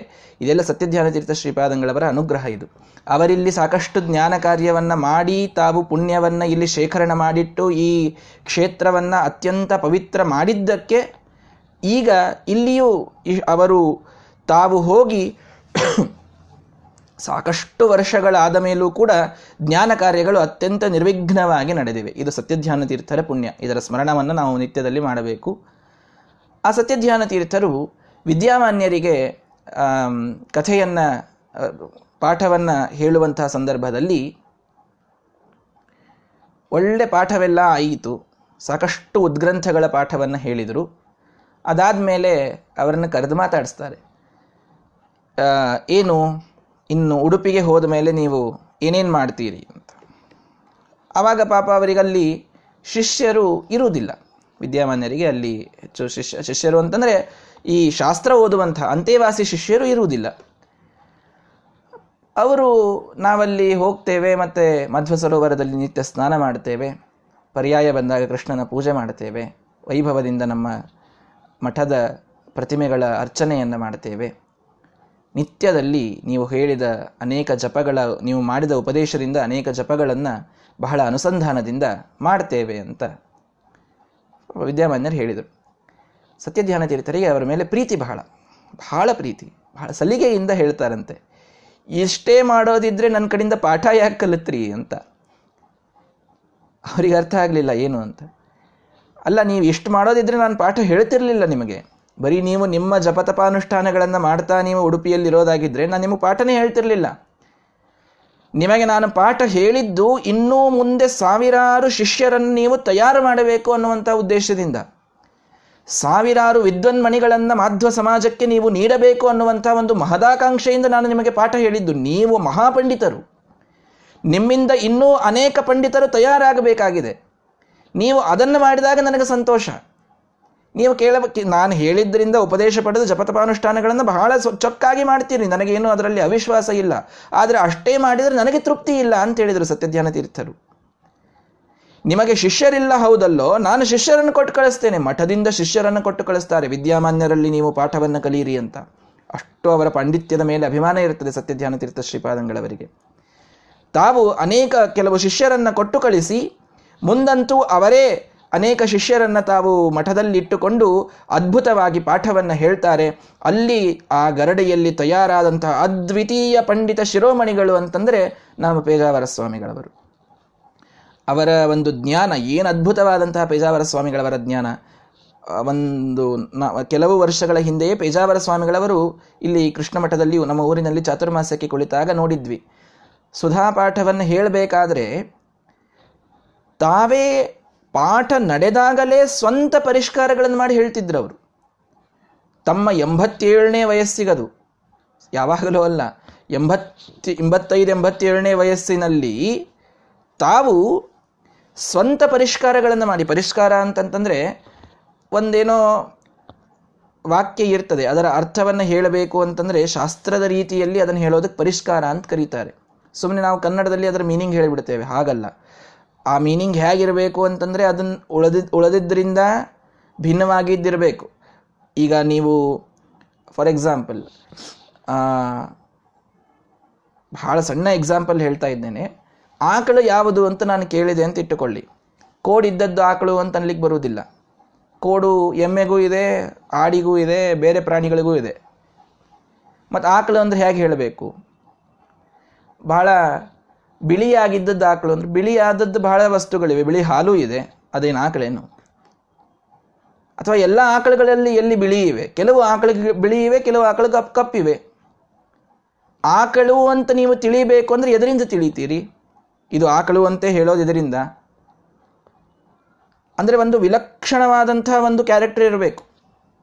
Speaker 1: ಇದೆಲ್ಲ ಸತ್ಯಧ್ಯಾನ ತೀರ್ಥ ಶ್ರೀಪಾದಂಗಳವರ ಅನುಗ್ರಹ ಇದು. ಅವರಿಲ್ಲಿ ಸಾಕಷ್ಟು ಜ್ಞಾನ ಕಾರ್ಯವನ್ನು ಮಾಡಿ, ತಾವು ಪುಣ್ಯವನ್ನು ಇಲ್ಲಿ ಶೇಖರಣೆ ಮಾಡಿಟ್ಟು, ಈ ಕ್ಷೇತ್ರವನ್ನು ಅತ್ಯಂತ ಪವಿತ್ರ ಮಾಡಿದ್ದಕ್ಕೆ ಈಗ ಇಲ್ಲಿಯೂ ಅವರು ತಾವು ಹೋಗಿ ಸಾಕಷ್ಟು ವರ್ಷಗಳಾದ ಮೇಲೂ ಕೂಡ ಜ್ಞಾನ ಕಾರ್ಯಗಳು ಅತ್ಯಂತ ನಿರ್ವಿಘ್ನವಾಗಿ ನಡೆದಿವೆ. ಇದು ಸತ್ಯಧ್ಯಾನ ತೀರ್ಥರ ಪುಣ್ಯ. ಇದರ ಸ್ಮರಣವನ್ನು ನಾವು ನಿತ್ಯದಲ್ಲಿ ಮಾಡಬೇಕು. ಆ ಸತ್ಯಧ್ಯಾನ ತೀರ್ಥರು ವಿದ್ಯಾಮಾನ್ಯರಿಗೆ ಕಥೆಯನ್ನು ಪಾಠವನ್ನು ಹೇಳುವಂತಹ ಸಂದರ್ಭದಲ್ಲಿ ಒಳ್ಳೆ ಪಾಠವೆಲ್ಲ ಆಯಿತು. ಸಾಕಷ್ಟು ಉದ್ಗ್ರಂಥಗಳ ಪಾಠವನ್ನು ಹೇಳಿದರು. ಅದಾದ ಮೇಲೆ ಅವರನ್ನು ಕರೆದು ಮಾತಾಡಿಸ್ತಾರೆ. ಏನು ಇನ್ನು ಉಡುಪಿಗೆ ಹೋದ ಮೇಲೆ ನೀವು ಏನೇನು ಮಾಡ್ತೀರಿ ಅಂತ. ಆವಾಗ ಪಾಪ ಅವರಿಗಲ್ಲಿ ಶಿಷ್ಯರು ಇರುವುದಿಲ್ಲ. ವಿದ್ಯಾಮಾನ್ಯರಿಗೆ ಅಲ್ಲಿ ಹೆಚ್ಚು ಶಿಷ್ಯ, ಶಿಷ್ಯರು ಅಂತಂದರೆ ಈ ಶಾಸ್ತ್ರ ಓದುವಂಥ ಅಂತೇವಾಸಿ ಶಿಷ್ಯರು ಇರುವುದಿಲ್ಲ. ಅವರು ನಾವಲ್ಲಿ ಹೋಗ್ತೇವೆ, ಮತ್ತು ಮಧ್ವ ಸರೋವರದಲ್ಲಿ ನಿತ್ಯ ಸ್ನಾನ ಮಾಡ್ತೇವೆ ಪರ್ಯಾಯ ಬಂದಾಗ ಕೃಷ್ಣನ ಪೂಜೆ ಮಾಡ್ತೇವೆ ವೈಭವದಿಂದ ನಮ್ಮ ಮಠದ ಪ್ರತಿಮೆಗಳ ಅರ್ಚನೆಯನ್ನು ಮಾಡ್ತೇವೆ ನಿತ್ಯದಲ್ಲಿ ನೀವು ಹೇಳಿದ ಅನೇಕ ಜಪಗಳ, ನೀವು ಮಾಡಿದ ಉಪದೇಶದಿಂದ ಅನೇಕ ಜಪಗಳನ್ನು ಬಹಳ ಅನುಸಂಧಾನದಿಂದ ಮಾಡ್ತೇವೆ ಅಂತ ವಿದ್ಯಾಮಾನ್ಯರು ಹೇಳಿದರು. ಸತ್ಯಧ್ಯಾನ ತೀರ್ಥರಿಗೆ ಅವರ ಮೇಲೆ ಪ್ರೀತಿ ಬಹಳ ಬಹಳ ಪ್ರೀತಿ, ಬಹಳ ಸಲಿಗೆಯಿಂದ ಹೇಳ್ತಾರಂತೆ. ಇಷ್ಟೇ ಮಾಡೋದಿದ್ರೆ ನನ್ನ ಕಡೆಯಿಂದ ಪಾಠ ಯಾಕೆ ಕಲಿತ್ರಿ ಅಂತ. ಅವರಿಗೆ ಅರ್ಥ ಆಗಲಿಲ್ಲ ಏನು ಅಂತ. ಅಲ್ಲ, ನೀವು ಇಷ್ಟು ಮಾಡೋದಿದ್ರೆ ನಾನು ಪಾಠ ಹೇಳ್ತಿರಲಿಲ್ಲ ನಿಮಗೆ. ಬರೀ ನೀವು ನಿಮ್ಮ ಜಪತಪಾನುಷ್ಠಾನಗಳನ್ನು ಮಾಡ್ತಾ ನೀವು ಉಡುಪಿಯಲ್ಲಿರೋದಾಗಿದ್ದರೆ ನಾನು ನಿಮಗೆ ಪಾಠನೇ ಹೇಳ್ತಿರಲಿಲ್ಲ. ನಿಮಗೆ ನಾನು ಪಾಠ ಹೇಳಿದ್ದು ಇನ್ನೂ ಮುಂದೆ ಸಾವಿರಾರು ಶಿಷ್ಯರನ್ನು ನೀವು ತಯಾರು ಮಾಡಬೇಕು ಅನ್ನುವಂಥ ಉದ್ದೇಶದಿಂದ. ಸಾವಿರಾರು ವಿದ್ವನ್ಮಣಿಗಳನ್ನು ಮಾಧ್ವ ಸಮಾಜಕ್ಕೆ ನೀವು ನೀಡಬೇಕು ಅನ್ನುವಂಥ ಒಂದು ಮಹದಾಕಾಂಕ್ಷೆಯಿಂದ ನಾನು ನಿಮಗೆ ಪಾಠ ಹೇಳಿದ್ದು. ನೀವು ಮಹಾಪಂಡಿತರು. ನಿಮ್ಮಿಂದ ಇನ್ನೂ ಅನೇಕ ಪಂಡಿತರು ತಯಾರಾಗಬೇಕಾಗಿದೆ. ನೀವು ಅದನ್ನು ಮಾಡಿದಾಗ ನನಗೆ ಸಂತೋಷ. ನೀವು ಕೇಳಬೇಕು ನಾನು ಹೇಳಿದ್ದರಿಂದ ಉಪದೇಶ ಪಡೆದು ಜಪತಪಾನುಷ್ಠಾನಗಳನ್ನು ಬಹಳ ಚೊಕ್ಕಾಗಿ ಮಾಡ್ತೀರಿ. ನನಗೇನು ಅದರಲ್ಲಿ ಅವಿಶ್ವಾಸ ಇಲ್ಲ. ಆದರೆ ಅಷ್ಟೇ ಮಾಡಿದರೆ ನನಗೆ ತೃಪ್ತಿ ಇಲ್ಲ ಅಂತ ಹೇಳಿದರು ಸತ್ಯಧ್ಯಾನ ತೀರ್ಥರು. ನಿಮಗೆ ಶಿಷ್ಯರಿಲ್ಲ ಹೌದಲ್ಲೋ? ನಾನು ಶಿಷ್ಯರನ್ನು ಕೊಟ್ಟು ಕಳಿಸ್ತೇನೆ. ಮಠದಿಂದ ಶಿಷ್ಯರನ್ನು ಕೊಟ್ಟು ಕಳಿಸ್ತಾರೆ. ವಿದ್ಯಾಮಾನ್ಯರಲ್ಲಿ ನೀವು ಪಾಠವನ್ನು ಕಲಿಯಿರಿ ಅಂತ. ಅಷ್ಟು ಅವರ ಪಾಂಡಿತ್ಯದ ಮೇಲೆ ಅಭಿಮಾನ ಇರುತ್ತದೆ ಸತ್ಯಧ್ಯಾನ ತೀರ್ಥ ಶ್ರೀಪಾದಂಗಳವರಿಗೆ. ತಾವು ಅನೇಕ ಕೆಲವು ಶಿಷ್ಯರನ್ನು ಕೊಟ್ಟು ಕಳಿಸಿ, ಮುಂದಂತೂ ಅವರೇ ಅನೇಕ ಶಿಷ್ಯರನ್ನು ತಾವು ಮಠದಲ್ಲಿಟ್ಟುಕೊಂಡು ಅದ್ಭುತವಾಗಿ ಪಾಠವನ್ನು ಹೇಳ್ತಾರೆ. ಅಲ್ಲಿ ಆ ಗರಡೆಯಲ್ಲಿ ತಯಾರಾದಂತಹ ಅದ್ವಿತೀಯ ಪಂಡಿತ ಶಿರೋಮಣಿಗಳು ಅಂತಂದರೆ ನಮ್ಮ ಪೇಜಾವರ ಸ್ವಾಮಿಗಳವರು ಅವರ ಒಂದು ಜ್ಞಾನ, ಏನು ಅದ್ಭುತವಾದಂತಹ ಪೇಜಾವರ ಸ್ವಾಮಿಗಳವರ ಜ್ಞಾನ ಒಂದು ಕೆಲವು ವರ್ಷಗಳ ಹಿಂದೆಯೇ ಪೇಜಾವರ ಸ್ವಾಮಿಗಳವರು ಇಲ್ಲಿ ಕೃಷ್ಣ ಮಠದಲ್ಲಿ ನಮ್ಮ ಊರಿನಲ್ಲಿ ಚಾತುರ್ಮಾಸಕ್ಕೆ ಕುಳಿತಾಗ ನೋಡಿದ್ವಿ. ಸುಧಾ ಪಾಠವನ್ನು ಹೇಳಬೇಕಾದ್ರೆ ತಾವೇ ಪಾಠ ನಡೆದಾಗಲೇ ಸ್ವಂತ ಪರಿಷ್ಕಾರಗಳನ್ನು ಮಾಡಿ ಹೇಳ್ತಿದ್ರು ಅವರು. ತಮ್ಮ ಎಂಬತ್ತೇಳನೇ ವಯಸ್ಸಿಗದು. ಯಾವಾಗಲೂ ಅಲ್ಲ, ಎಂಬತ್ತಿ, ಎಂಬತ್ತೈದು, ಎಂಬತ್ತೇಳನೇ ವಯಸ್ಸಿನಲ್ಲಿ ತಾವು ಸ್ವಂತ ಪರಿಷ್ಕಾರಗಳನ್ನು ಮಾಡಿ. ಪರಿಷ್ಕಾರ ಅಂತಂತಂದರೆ ಒಂದೇನೋ ವಾಕ್ಯ ಇರ್ತದೆ, ಅದರ ಅರ್ಥವನ್ನು ಹೇಳಬೇಕು ಅಂತಂದರೆ ಶಾಸ್ತ್ರದ ರೀತಿಯಲ್ಲಿ ಅದನ್ನು ಹೇಳೋದಕ್ಕೆ ಪರಿಷ್ಕಾರ ಅಂತ ಕರೀತಾರೆ. ಸುಮ್ಮನೆ ನಾವು ಕನ್ನಡದಲ್ಲಿ ಅದರ ಮೀನಿಂಗ್ ಹೇಳಿಬಿಡ್ತೇವೆ, ಹಾಗಲ್ಲ. ಆ ಮೀನಿಂಗ್ ಹೇಗಿರಬೇಕು ಅಂತಂದರೆ ಅದನ್ನು ಉಳದಿದ್ ಉಳದಿದ್ದರಿಂದ ಭಿನ್ನವಾಗಿದ್ದಿರಬೇಕು. ಈಗ ನೀವು ಫಾರ್ ಎಕ್ಸಾಂಪಲ್ ಬಹಳ ಸಣ್ಣ ಎಕ್ಸಾಂಪಲ್ ಹೇಳ್ತಾ ಇದ್ದೇನೆ. ಆಕಳು ಯಾವುದು ಅಂತ ನಾನು ಕೇಳಿದೆ ಅಂತ ಇಟ್ಟುಕೊಳ್ಳಿ. ಕೋಡಿದ್ದದ್ದು ಆಕಳು ಅಂತ ಅನ್ಲಿಕ್ಕೆ ಬರುವುದಿಲ್ಲ. ಕೋಡು ಎಮ್ಮೆಗೂ ಇದೆ, ಆಡಿಗೂ ಇದೆ, ಬೇರೆ ಪ್ರಾಣಿಗಳಿಗೂ ಇದೆ. ಮತ್ತು ಆಕಳು ಅಂದರೆ ಹೇಗೆ ಹೇಳಬೇಕು? ಬಹಳ ಬಿಳಿಯಾಗಿದ್ದದ್ದು ಆಕಳು ಅಂದ್ರೆ ಬಿಳಿಯಾದದ್ದು ಬಹಳ ವಸ್ತುಗಳಿವೆ, ಬಿಳಿ ಹಾಲು ಇದೆ, ಅದೇನು ಆಕಳೇನು ಅಥವಾ ಎಲ್ಲ ಆಕಳುಗಳಲ್ಲಿ ಎಲ್ಲಿ ಬಿಳಿ ಇವೆ? ಕೆಲವು ಆಕಳಿಗೆ ಬಿಳಿ ಇವೆ, ಕೆಲವು ಆಕಳು ಕಪ್ ಕಪ್ಪಿವೆ. ಆಕಳು ಅಂತ ನೀವು ತಿಳಿಬೇಕು ಅಂದ್ರೆ ಎದರಿಂದ ತಿಳಿತೀರಿ? ಇದು ಆಕಳು ಅಂತ ಹೇಳೋದು ಇದರಿಂದ ಅಂದರೆ ಒಂದು ವಿಲಕ್ಷಣವಾದಂತಹ ಒಂದು ಕ್ಯಾರೆಕ್ಟರ್ ಇರಬೇಕು.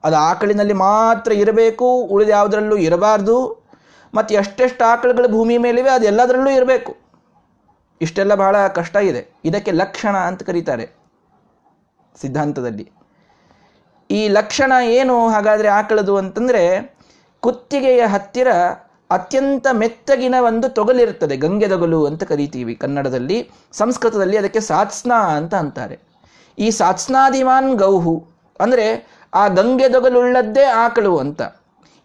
Speaker 1: ಅದು ಆಕಳಿನಲ್ಲಿ ಮಾತ್ರ ಇರಬೇಕು, ಉಳಿದ ಯಾವುದರಲ್ಲೂ ಇರಬಾರ್ದು. ಮತ್ತು ಎಷ್ಟೆಷ್ಟು ಆಕಳುಗಳು ಭೂಮಿ ಮೇಲಿವೆ, ಅದು ಎಲ್ಲದರಲ್ಲೂ ಇರಬೇಕು. ಇಷ್ಟೆಲ್ಲ ಬಹಳ ಕಷ್ಟ ಇದೆ. ಇದಕ್ಕೆ ಲಕ್ಷಣ ಅಂತ ಕರೀತಾರೆ ಸಿದ್ಧಾಂತದಲ್ಲಿ. ಈ ಲಕ್ಷಣ ಏನು ಹಾಗಾದರೆ ಆಕಳದು ಅಂತಂದರೆ ಕುತ್ತಿಗೆಯ ಹತ್ತಿರ ಅತ್ಯಂತ ಮೆತ್ತಗಿನ ಒಂದು ತೊಗಲಿರುತ್ತದೆ, ಗಂಗೆ ತೊಗಲು ಅಂತ ಕರಿತೀವಿ ಕನ್ನಡದಲ್ಲಿ. ಸಂಸ್ಕೃತದಲ್ಲಿ ಅದಕ್ಕೆ ಸಾತ್ಸ್ನಾ ಅಂತ ಅಂತಾರೆ. ಈ ಸಾತ್ಸ್ನಾದಿಮಾನ್ ಗೌಹು ಅಂದರೆ ಆ ಗಂಗೆ ತೊಗಲುಳ್ಳದ್ದೇ ಆಕಳು ಅಂತ.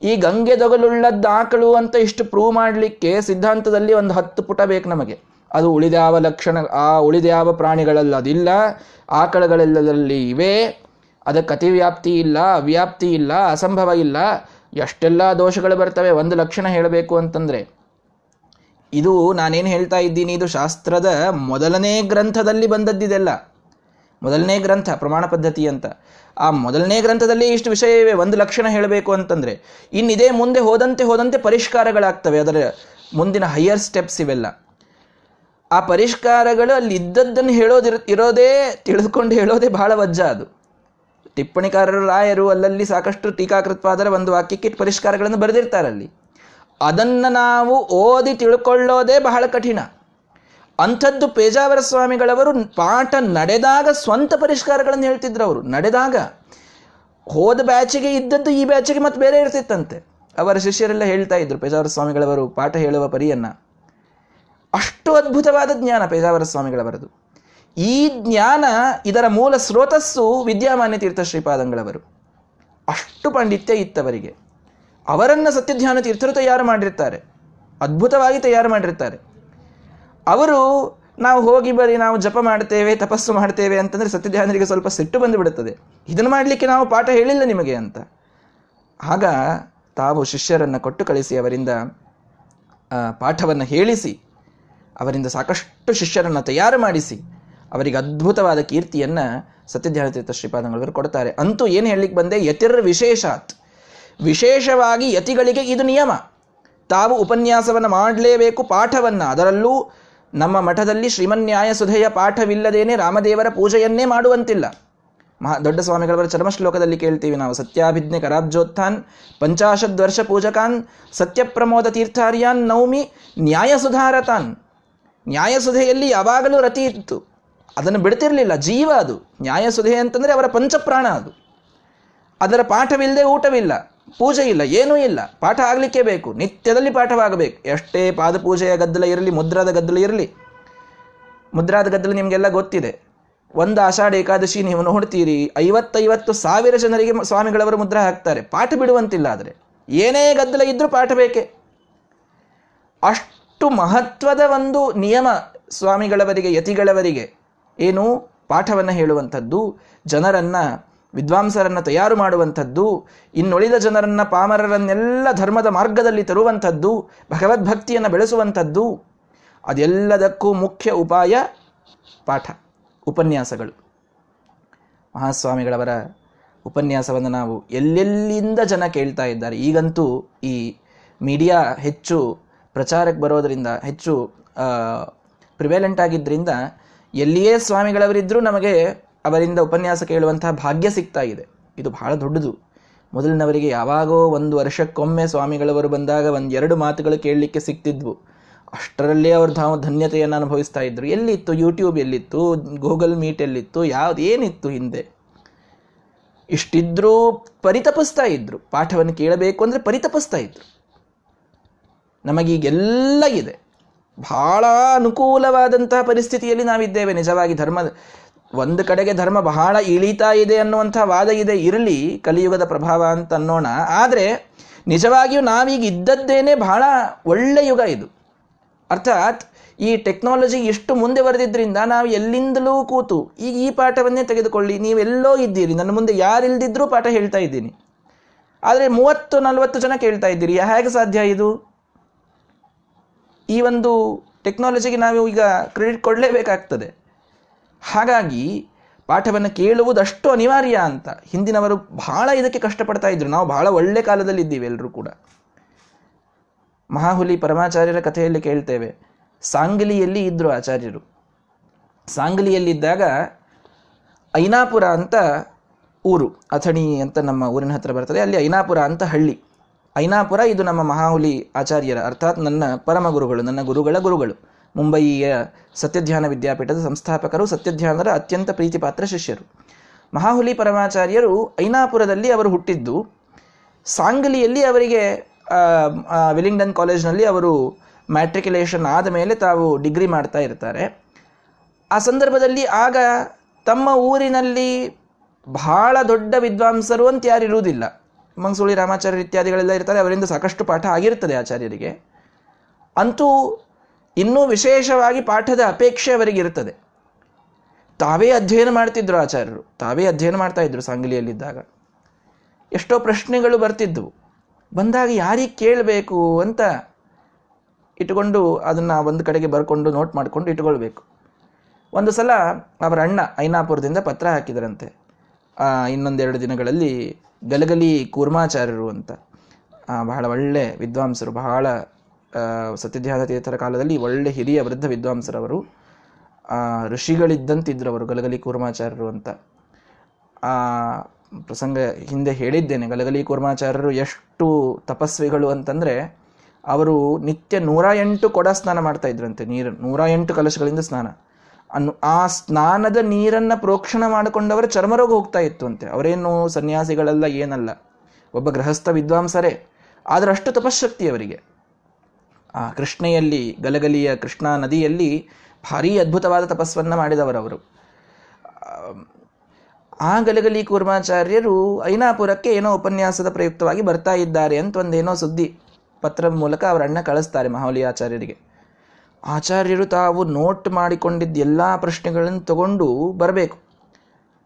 Speaker 1: ಈ ಗಂಗೆ ತೊಗಲುಳ್ಳದ್ದು ಆಕಳು ಅಂತ ಇಷ್ಟು ಪ್ರೂವ್ ಮಾಡಲಿಕ್ಕೆ ಸಿದ್ಧಾಂತದಲ್ಲಿ ಒಂದು ಹತ್ತು ಪುಟ ಬೇಕು ನಮಗೆ. ಅದು ಉಳಿದ್ಯಾವ ಲಕ್ಷಣ, ಆ ಉಳಿದ್ಯಾವ ಪ್ರಾಣಿಗಳಲ್ಲಿ, ಅದಿಲ್ಲ. ಆಕಳುಗಳೆಲ್ಲದಲ್ಲಿ ಇವೆ. ಅದಕ್ಕೆ ಅತಿವ್ಯಾಪ್ತಿ ಇಲ್ಲ, ಅವ್ಯಾಪ್ತಿ ಇಲ್ಲ, ಅಸಂಭವ ಇಲ್ಲ. ಎಷ್ಟೆಲ್ಲ ದೋಷಗಳು ಬರ್ತವೆ, ಒಂದು ಲಕ್ಷಣ ಹೇಳಬೇಕು ಅಂತಂದರೆ. ಇದು ನಾನೇನು ಹೇಳ್ತಾ ಇದ್ದೀನಿ, ಇದು ಶಾಸ್ತ್ರದ ಮೊದಲನೇ ಗ್ರಂಥದಲ್ಲಿ ಬಂದದ್ದಿದೆಲ್ಲ. ಮೊದಲನೇ ಗ್ರಂಥ, ಪ್ರಮಾಣ ಪದ್ಧತಿ ಅಂತ. ಆ ಮೊದಲನೇ ಗ್ರಂಥದಲ್ಲಿ ಇಷ್ಟು ವಿಷಯ ಇವೆ, ಒಂದು ಲಕ್ಷಣ ಹೇಳಬೇಕು ಅಂತಂದರೆ. ಇನ್ನಿದೇ ಮುಂದೆ ಹೋದಂತೆ ಹೋದಂತೆ ಪರಿಷ್ಕಾರಗಳಾಗ್ತವೆ, ಅದರ ಮುಂದಿನ ಹೈಯರ್ ಸ್ಟೆಪ್ಸ್ ಇವೆಲ್ಲ. ಆ ಪರಿಷ್ಕಾರಗಳು ಅಲ್ಲಿ ಇದ್ದದ್ದನ್ನು ಹೇಳೋದಿರ, ಇರೋದೇ, ತಿಳಿದುಕೊಂಡು ಹೇಳೋದೇ ಬಹಳ ವಜ್ಜ ಅದು. ಟಿಪ್ಪಣಿಕಾರರು, ರಾಯರು ಅಲ್ಲಲ್ಲಿ ಸಾಕಷ್ಟು ಟೀಕಾಕೃತವಾದರೆ ಒಂದು ವಾಕ್ಯಕ್ಕೆ ಪರಿಷ್ಕಾರಗಳನ್ನು ಬರೆದಿರ್ತಾರಲ್ಲಿ ಅದನ್ನು ನಾವು ಓದಿ ತಿಳ್ಕೊಳ್ಳೋದೇ ಬಹಳ ಕಠಿಣ. ಅಂಥದ್ದು ಪೇಜಾವರ ಸ್ವಾಮಿಗಳವರು ಪಾಠ ನಡೆದಾಗ ಸ್ವಂತ ಪರಿಷ್ಕಾರಗಳನ್ನು ಹೇಳ್ತಿದ್ರು ಅವರು. ನಡೆದಾಗ ಹೋದ ಬ್ಯಾಚಿಗೆ ಇದ್ದದ್ದು ಈ ಬ್ಯಾಚಿಗೆ ಮತ್ತೆ ಬೇರೆ ಇರ್ತಿತ್ತಂತೆ. ಅವರ ಶಿಷ್ಯರೆಲ್ಲ ಹೇಳ್ತಾ ಇದ್ರು ಪೇಜಾವರ ಸ್ವಾಮಿಗಳವರು ಪಾಠ ಹೇಳುವ ಪರಿಯನ್ನ. ಅಷ್ಟು ಅದ್ಭುತವಾದ ಜ್ಞಾನ ಪೇಜಾವರ ಸ್ವಾಮಿಗಳವರದು ಈ ಜ್ಞಾನ ಇದರ ಮೂಲ ಸ್ರೋತಸ್ಸು ವಿದ್ಯಾಮಾನ್ಯ ತೀರ್ಥ ಶ್ರೀಪಾದಂಗಳವರು. ಅಷ್ಟು ಪಾಂಡಿತ್ಯ ಇತ್ತವರಿಗೆ. ಅವರನ್ನು ಸತ್ಯಧ್ಯಾನ ತೀರ್ಥರು ತಯಾರು ಮಾಡಿರ್ತಾರೆ. ಅದ್ಭುತವಾಗಿ ತಯಾರು ಮಾಡಿರ್ತಾರೆ. ಅವರು ನಾವು ಹೋಗಿ ಬರೀ ನಾವು ಜಪ ಮಾಡ್ತೇವೆ, ತಪಸ್ಸು ಮಾಡ್ತೇವೆ ಅಂತಂದರೆ ಸತ್ಯಧ್ಯಾನರಿಗೆ ಸ್ವಲ್ಪ ಸಿಟ್ಟು ಬಂದು ಬಿಡುತ್ತದೆ ಇದನ್ನು ಮಾಡಲಿಕ್ಕೆ ನಾವು ಪಾಠ ಹೇಳಿಲ್ಲ ನಿಮಗೆ ಅಂತ. ಆಗ ತಾವು ಶಿಷ್ಯರನ್ನು ಕೊಟ್ಟು ಕಳಿಸಿ ಅವರಿಂದ ಪಾಠವನ್ನು ಹೇಳಿಸಿ. ಅವರಿಂದ ಸಾಕಷ್ಟು ಶಿಷ್ಯರನ್ನು ತಯಾರು ಮಾಡಿಸಿ ಅವರಿಗೆ ಅದ್ಭುತವಾದ ಕೀರ್ತಿಯನ್ನು ಸತ್ಯಧ್ಯಾನ ತೀರ್ಥ ಶ್ರೀಪಾದಂಗಳವರು ಕೊಡ್ತಾರೆ ಅಂತೂ ಏನು ಹೇಳಲಿಕ್ಕೆ ಬಂದೆ? ಯತಿರ್ ವಿಶೇಷಾತ್. ವಿಶೇಷವಾಗಿ ಯತಿಗಳಿಗೆ ಇದು ನಿಯಮ. ತಾವು ಉಪನ್ಯಾಸವನ್ನು ಮಾಡಲೇಬೇಕು ಪಾಠವನ್ನು. ಅದರಲ್ಲೂ ನಮ್ಮ ಮಠದಲ್ಲಿ ಶ್ರೀಮನ್ಯಾಯ ಸುಧೆಯ ಪಾಠವಿಲ್ಲದೇನೆ ರಾಮದೇವರ ಪೂಜೆಯನ್ನೇ ಮಾಡುವಂತಿಲ್ಲ. ಮಹಾ ದೊಡ್ಡ ಸ್ವಾಮಿಗಳವರ ಚರ್ಮಶ್ಲೋಕದಲ್ಲಿ ಕೇಳ್ತೀವಿ ನಾವು, ಸತ್ಯಾಭಿಜ್ಞೆ ಕರಾಬ್ಜೋತ್ಥಾನ್ ಪಂಚಾಶದ್ವರ್ಷ ಪೂಜಕಾನ್, ಸತ್ಯಪ್ರಮೋದ ತೀರ್ಥಾರ್ಯಾನ್ ನೌಮಿ ನ್ಯಾಯ ಸುಧಾರತಾನ್ ನ್ಯಾಯಸುಧೆಯಲ್ಲಿ ಯಾವಾಗಲೂ ರತಿ ಇತ್ತು. ಅದನ್ನು ಬಿಡ್ತಿರಲಿಲ್ಲ, ಜೀವ ಅದು. ನ್ಯಾಯಸುಧೆ ಅಂತಂದರೆ ಅವರ ಪಂಚಪ್ರಾಣ ಅದು. ಅದರ ಪಾಠವಿಲ್ಲದೆ ಊಟವಿಲ್ಲ, ಪೂಜೆ ಇಲ್ಲ, ಏನೂ ಇಲ್ಲ. ಪಾಠ ಆಗಲಿಕ್ಕೆ ಬೇಕು, ನಿತ್ಯದಲ್ಲಿ ಪಾಠವಾಗಬೇಕು. ಎಷ್ಟೇ ಪಾದಪೂಜೆಯ ಗದ್ದಲ ಇರಲಿ, ಮುದ್ರಾದ ಗದ್ದಲ ಇರಲಿ. ಮುದ್ರಾದ ಗದ್ದಲ ನಿಮಗೆಲ್ಲ ಗೊತ್ತಿದೆ. ಒಂದು ಆಷಾಢ ಏಕಾದಶಿ ನೀವು ನೋಡ್ತೀರಿ, ಐವತ್ತೈವತ್ತು ಸಾವಿರ ಜನರಿಗೆ ಸ್ವಾಮಿಗಳವರು ಮುದ್ರ ಹಾಕ್ತಾರೆ. ಪಾಠ ಬಿಡುವಂತಿಲ್ಲ ಆದರೆ. ಏನೇ ಗದ್ದಲ ಇದ್ರೂ ಪಾಠ ಬೇಕೇ. ಅಷ್ಟು ಮಹತ್ವದ ಒಂದು ನಿಯಮ ಸ್ವಾಮಿಗಳವರಿಗೆ, ಯತಿಗಳವರಿಗೆ ಏನು ಪಾಠವನ್ನು ಹೇಳುವಂಥದ್ದು, ಜನರನ್ನು, ವಿದ್ವಾಂಸರನ್ನು ತಯಾರು ಮಾಡುವಂಥದ್ದು, ಇನ್ನುಳಿದ ಜನರನ್ನ ಪಾಮರರನ್ನೆಲ್ಲ ಧರ್ಮದ ಮಾರ್ಗದಲ್ಲಿ ತರುವಂಥದ್ದು, ಭಗವದ್ಭಕ್ತಿಯನ್ನು ಬೆಳೆಸುವಂಥದ್ದು, ಅದೆಲ್ಲದಕ್ಕೂ ಮುಖ್ಯ ಉಪಾಯ ಪಾಠ, ಉಪನ್ಯಾಸಗಳು. ಮಹಾಸ್ವಾಮಿಗಳವರ ಉಪನ್ಯಾಸವನ್ನು ನಾವು ಎಲ್ಲೆಲ್ಲಿಂದ ಜನ ಕೇಳ್ತಾ ಇದ್ದಾರೆ? ಈಗಂತೂ ಈ ಮೀಡಿಯಾ ಹೆಚ್ಚು ಪ್ರಚಾರಕ್ಕೆ ಬರೋದರಿಂದ ಹೆಚ್ಚು ಪ್ರಿವೇಲೆಂಟ್ ಆಗಿದ್ದರಿಂದ ಎಲ್ಲಿಯೇ ಸ್ವಾಮಿಗಳವರಿದ್ದರೂ ನಮಗೆ ಅವರಿಂದ ಉಪನ್ಯಾಸ ಕೇಳುವಂತಹ ಭಾಗ್ಯ ಸಿಗ್ತಾ ಇದೆ. ಇದು ಬಹಳ ದೊಡ್ಡದು. ಮೊದಲಿನವರಿಗೆ ಯಾವಾಗೋ ಒಂದು ವರ್ಷಕ್ಕೊಮ್ಮೆ ಸ್ವಾಮಿಗಳವರು ಬಂದಾಗ ಒಂದೆರಡು ಮಾತುಗಳು ಕೇಳಲಿಕ್ಕೆ ಸಿಗ್ತಿದ್ವು. ಅಷ್ಟರಲ್ಲೇ ಅವರು ತಾವು ಧನ್ಯತೆಯನ್ನು ಅನುಭವಿಸ್ತಾ ಇದ್ದರು ಎಲ್ಲಿತ್ತು? ಯೂಟ್ಯೂಬ್ ಎಲ್ಲಿತ್ತು? ಗೂಗಲ್ ಮೀಟ್ ಎಲ್ಲಿತ್ತು? ಯಾವ್ದು ಏನಿತ್ತು ಹಿಂದೆ? ಇಷ್ಟಿದ್ರೂ ಪರಿತಪಿಸ್ತಾ ಇದ್ರು. ಪಾಠವನ್ನು ಕೇಳಬೇಕು ಅಂದರೆ ಪರಿತಪಿಸ್ತಾ ಇದ್ರು. ನಮಗೀಗೆಲ್ಲ ಇದೆ ಬಹಳ ಅನುಕೂಲವಾದಂತಹ ಪರಿಸ್ಥಿತಿಯಲ್ಲಿ ನಾವಿದ್ದೇವೆ. ನಿಜವಾಗಿ ಧರ್ಮ, ಒಂದು ಕಡೆಗೆ ಧರ್ಮ ಬಹಳ ಇಳಿತಾ ಇದೆ ಅನ್ನುವಂಥ ವಾದ ಇದೆ. ಇರಲಿ, ಕಲಿಯುಗದ ಪ್ರಭಾವ ಅಂತ ಅನ್ನೋಣ ಆದರೆ, ನಿಜವಾಗಿಯೂ ನಾವೀಗ ಇದ್ದದ್ದೇನೆ ಬಹಳ ಒಳ್ಳೆ ಯುಗ ಇದು. ಅರ್ಥಾತ್, ಈ ಟೆಕ್ನಾಲಜಿ ಎಷ್ಟು ಮುಂದೆ ಬರೆದಿದ್ದರಿಂದ ನಾವು ಎಲ್ಲಿಂದಲೂ ಕೂತು, ಈಗ ಈ ಪಾಠವನ್ನೇ ತೆಗೆದುಕೊಳ್ಳಿ, ನೀವೆಲ್ಲೋ ಇದ್ದೀರಿ. ನನ್ನ ಮುಂದೆ ಯಾರಿಲ್ದಿದ್ರೂ ಪಾಠ ಹೇಳ್ತಾ ಇದ್ದೀನಿ. ಆದರೆ ಮೂವತ್ತು ನಲವತ್ತು ಜನ ಕೇಳ್ತಾ ಇದ್ದೀರಿ. ಹೇಗೆ ಸಾಧ್ಯ ಇದು? ಈ ಒಂದು ಟೆಕ್ನಾಲಜಿಗೆ ನಾವು ಈಗ ಕ್ರೆಡಿಟ್ ಕೊಡಲೇಬೇಕಾಗ್ತದೆ. ಹಾಗಾಗಿ ಪಾಠವನ್ನು ಕೇಳುವುದಷ್ಟು ಅನಿವಾರ್ಯ ಅಂತ. ಹಿಂದಿನವರು ಬಹಳ ಇದಕ್ಕೆ ಕಷ್ಟಪಡ್ತಾ ಇದ್ರು. ನಾವು ಬಹಳ ಒಳ್ಳೆ ಕಾಲದಲ್ಲಿ ಇದ್ದೀವಿ ಎಲ್ಲರೂ ಕೂಡ. ಮಹಾಹುಲಿ ಪರಮಾಚಾರ್ಯರ ಕಥೆಯಲ್ಲಿ ಕೇಳ್ತೇವೆ. ಸಾಂಗಲಿಯಲ್ಲಿ ಇದ್ದರು ಆಚಾರ್ಯರು. ಸಾಂಗಲಿಯಲ್ಲಿದ್ದಾಗ ಐನಾಪುರ ಅಂತ ಊರು, ಅಥಣಿ ಅಂತ ನಮ್ಮ ಊರಿನ ಹತ್ರ ಬರ್ತದೆ. ಅಲ್ಲಿ ಐನಾಪುರ ಅಂತ ಹಳ್ಳಿ. ಐನಾಪುರ ಇದು ನಮ್ಮ ಮಹಾಹುಲಿ ಆಚಾರ್ಯರ, ಅರ್ಥಾತ್ ನನ್ನ ಪರಮ ಗುರುಗಳು, ನನ್ನ ಗುರುಗಳ ಗುರುಗಳು. ಮುಂಬಯಿಯ ಸತ್ಯಧ್ಯಾನ ವಿದ್ಯಾಪೀಠದ ಸಂಸ್ಥಾಪಕರು ಸತ್ಯಧ್ಯಾನರ ಅತ್ಯಂತ ಪ್ರೀತಿಪಾತ್ರ ಶಿಷ್ಯರು. ಮಹಾಹುಲಿ ಪರಮಾಚಾರ್ಯರು ಐನಾಪುರದಲ್ಲಿ ಅವರು ಹುಟ್ಟಿದ್ದು. ಸಾಂಗಲಿಯಲ್ಲಿ ಅವರಿಗೆ ವಿಲಿಂಗ್ಡನ್ ಕಾಲೇಜ್ನಲ್ಲಿ ಅವರು ಮ್ಯಾಟ್ರಿಕ್ಯುಲೇಷನ್ ಆದ ಮೇಲೆ ತಾವು ಡಿಗ್ರಿ ಮಾಡ್ತಾ ಇರ್ತಾರೆ. ಆ ಸಂದರ್ಭದಲ್ಲಿ ಆಗ ತಮ್ಮ ಊರಿನಲ್ಲಿ ಬಹಳ ದೊಡ್ಡ ವಿದ್ವಾಂಸರು ಅಂತ ಯಾರು ಇರುವುದಿಲ್ಲ. ಮಂಗಸೂಳಿ ರಾಮಾಚಾರ್ಯ ಇತ್ಯಾದಿಗಳೆಲ್ಲ ಇರ್ತಾರೆ, ಅವರಿಂದ ಸಾಕಷ್ಟು ಪಾಠ ಆಗಿರ್ತದೆ ಆಚಾರ್ಯರಿಗೆ. ಅಂತೂ ಇನ್ನೂ ವಿಶೇಷವಾಗಿ ಪಾಠದ ಅಪೇಕ್ಷೆ ಅವರಿಗೆ ಇರ್ತದೆ ತಾವೇ ಅಧ್ಯಯನ ಮಾಡ್ತಿದ್ರು ಆಚಾರ್ಯರು, ತಾವೇ ಅಧ್ಯಯನ ಮಾಡ್ತಾ ಇದ್ರು ಸಾಂಗಲಿಯಲ್ಲಿದ್ದಾಗ. ಎಷ್ಟೋ ಪ್ರಶ್ನೆಗಳು ಬರ್ತಿದ್ದವು ಬಂದಾಗ ಯಾರಿಗೆ ಕೇಳಬೇಕು ಅಂತ ಇಟ್ಟುಕೊಂಡು ಅದನ್ನು ಒಂದು ಕಡೆಗೆ ಬರ್ಕೊಂಡು ನೋಟ್ ಮಾಡಿಕೊಂಡು ಇಟ್ಕೊಳ್ಬೇಕು ಒಂದು ಸಲ ಅವರ ಅಣ್ಣ ಐನಾಪುರದಿಂದ ಪತ್ರ ಹಾಕಿದರಂತೆ. ಇನ್ನೊಂದೆರಡು ದಿನಗಳಲ್ಲಿ ಗಲಗಲಿ ಕೂರ್ಮಾಚಾರ್ಯರು ಅಂತ ಬಹಳ ಒಳ್ಳೆ ವಿದ್ವಾಂಸರು, ಬಹಳ ಸತ್ಯಧ್ಯಾನ ತೀರ್ಥರ ಕಾಲದಲ್ಲಿ ಒಳ್ಳೆ ಹಿರಿಯ ವೃದ್ಧ ವಿದ್ವಾಂಸರವರು ಋಷಿಗಳಿದ್ದಂತಿದ್ರು ಅವರು ಗಲಗಲಿ ಕೂರ್ಮಾಚಾರ್ಯರು ಅಂತ. ಆ, ಪ್ರಸಂಗ ಹಿಂದೆ ಹೇಳಿದ್ದೇನೆ, ಗಲಗಲಿ ಕೂರ್ಮಾಚಾರ್ಯರು ಎಷ್ಟು ತಪಸ್ವಿಗಳು ಅಂತಂದರೆ ಅವರು ನಿತ್ಯ ನೂರ ಎಂಟು ಕೊಡ ಸ್ನಾನ ಮಾಡ್ತಾ ಇದ್ರಂತೆ, ನೀರು, ನೂರ ಎಂಟು ಕಲಶಗಳಿಂದ ಸ್ನಾನ. ಅನ್ನು ಆ ಸ್ನಾನದ ನೀರನ್ನು ಪ್ರೋಕ್ಷಣ ಮಾಡಿಕೊಂಡವರ ಚರ್ಮರೋಗ ಹೋಗ್ತಾ ಇತ್ತು ಅಂತೆ. ಅವರೇನು ಸನ್ಯಾಸಿಗಳೆಲ್ಲ ಏನಲ್ಲ. ಒಬ್ಬ ಗೃಹಸ್ಥ ವಿದ್ವಾಂಸರೇ. ಆದರೆ ಅಷ್ಟು ತಪಶಕ್ತಿ ಅವರಿಗೆ. ಆ ಕೃಷ್ಣೆಯಲ್ಲಿ, ಗಲಗಲಿಯ ಕೃಷ್ಣಾ ನದಿಯಲ್ಲಿ ಭಾರೀ ಅದ್ಭುತವಾದ ತಪಸ್ಸನ್ನು ಮಾಡಿದವರವರು ಆ ಗಲಗಲಿ ಕೂರ್ಮಾಚಾರ್ಯರು ಐನಾಪುರಕ್ಕೆ ಏನೋ ಉಪನ್ಯಾಸದ ಪ್ರಯುಕ್ತವಾಗಿ ಬರ್ತಾ ಇದ್ದಾರೆ ಅಂತ ಒಂದೇನೋ ಸುದ್ದಿ ಪತ್ರ ಮೂಲಕ ಅವರ ಅಣ್ಣ ಕಳಿಸ್ತಾರೆ ಮಹಾವಲಿ ಆಚಾರ್ಯರಿಗೆ. ಆಚಾರ್ಯರು ತಾವು ನೋಟ್ ಮಾಡಿಕೊಂಡಿದ್ದ ಎಲ್ಲ ಪ್ರಶ್ನೆಗಳನ್ನು ತಗೊಂಡು ಬರಬೇಕು.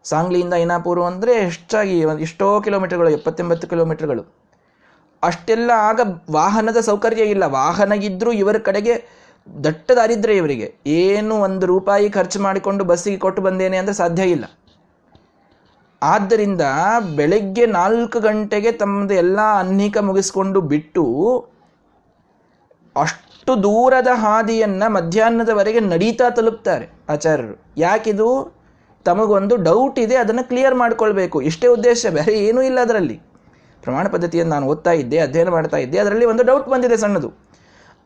Speaker 1: ಸಾಂಗ್ಲಿಯಿಂದ ಐನಾಪುರು ಅಂದರೆ ಹೆಚ್ಚಾಗಿ ಎಷ್ಟೋ ಕಿಲೋಮೀಟರ್ಗಳು, ಎಪ್ಪತ್ತೆಂಬತ್ತು ಕಿಲೋಮೀಟರ್ಗಳು. ಅಷ್ಟೆಲ್ಲ ಆಗ ವಾಹನದ ಸೌಕರ್ಯ ಇಲ್ಲ. ವಾಹನ ಇದ್ದರೂ ಇವರ ಕಡೆಗೆ ದಟ್ಟ ದಾರಿದ್ರ್ಯ ಇವರಿಗೆ. ಏನು ಒಂದು ರೂಪಾಯಿ ಖರ್ಚು ಮಾಡಿಕೊಂಡು ಬಸ್ಸಿಗೆ ಕೊಟ್ಟು ಬಂದೇನೆ ಅಂದರೆ ಸಾಧ್ಯ ಇಲ್ಲ. ಆದ್ದರಿಂದ ಬೆಳಗ್ಗೆ ನಾಲ್ಕು ಗಂಟೆಗೆ ತಮ್ಮದು ಎಲ್ಲ ಅನ್ನಿಕ ಮುಗಿಸ್ಕೊಂಡು ಬಿಟ್ಟು ಅಷ್ಟು ದೂರದ ಹಾದಿಯನ್ನು ಮಧ್ಯಾಹ್ನದವರೆಗೆ ನಡೀತಾ ತಲುಪ್ತಾರೆ ಆಚಾರ್ಯರು. ಯಾಕಿದು? ತಮಗೊಂದು ಡೌಟ್ ಇದೆ, ಅದನ್ನು ಕ್ಲಿಯರ್ ಮಾಡ್ಕೊಳ್ಬೇಕು. ಇಷ್ಟೇ ಉದ್ದೇಶ, ಬೇರೆ ಏನೂ ಇಲ್ಲ ಅದರಲ್ಲಿ. ಪ್ರಮಾಣ ಪದ್ಧತಿಯನ್ನು ನಾನು ಓದ್ತಾ ಇದ್ದೆ, ಅಧ್ಯಯನ ಮಾಡ್ತಾ ಇದ್ದೆ, ಅದರಲ್ಲಿ ಒಂದು ಡೌಟ್ ಬಂದಿದೆ ಸಣ್ಣದು.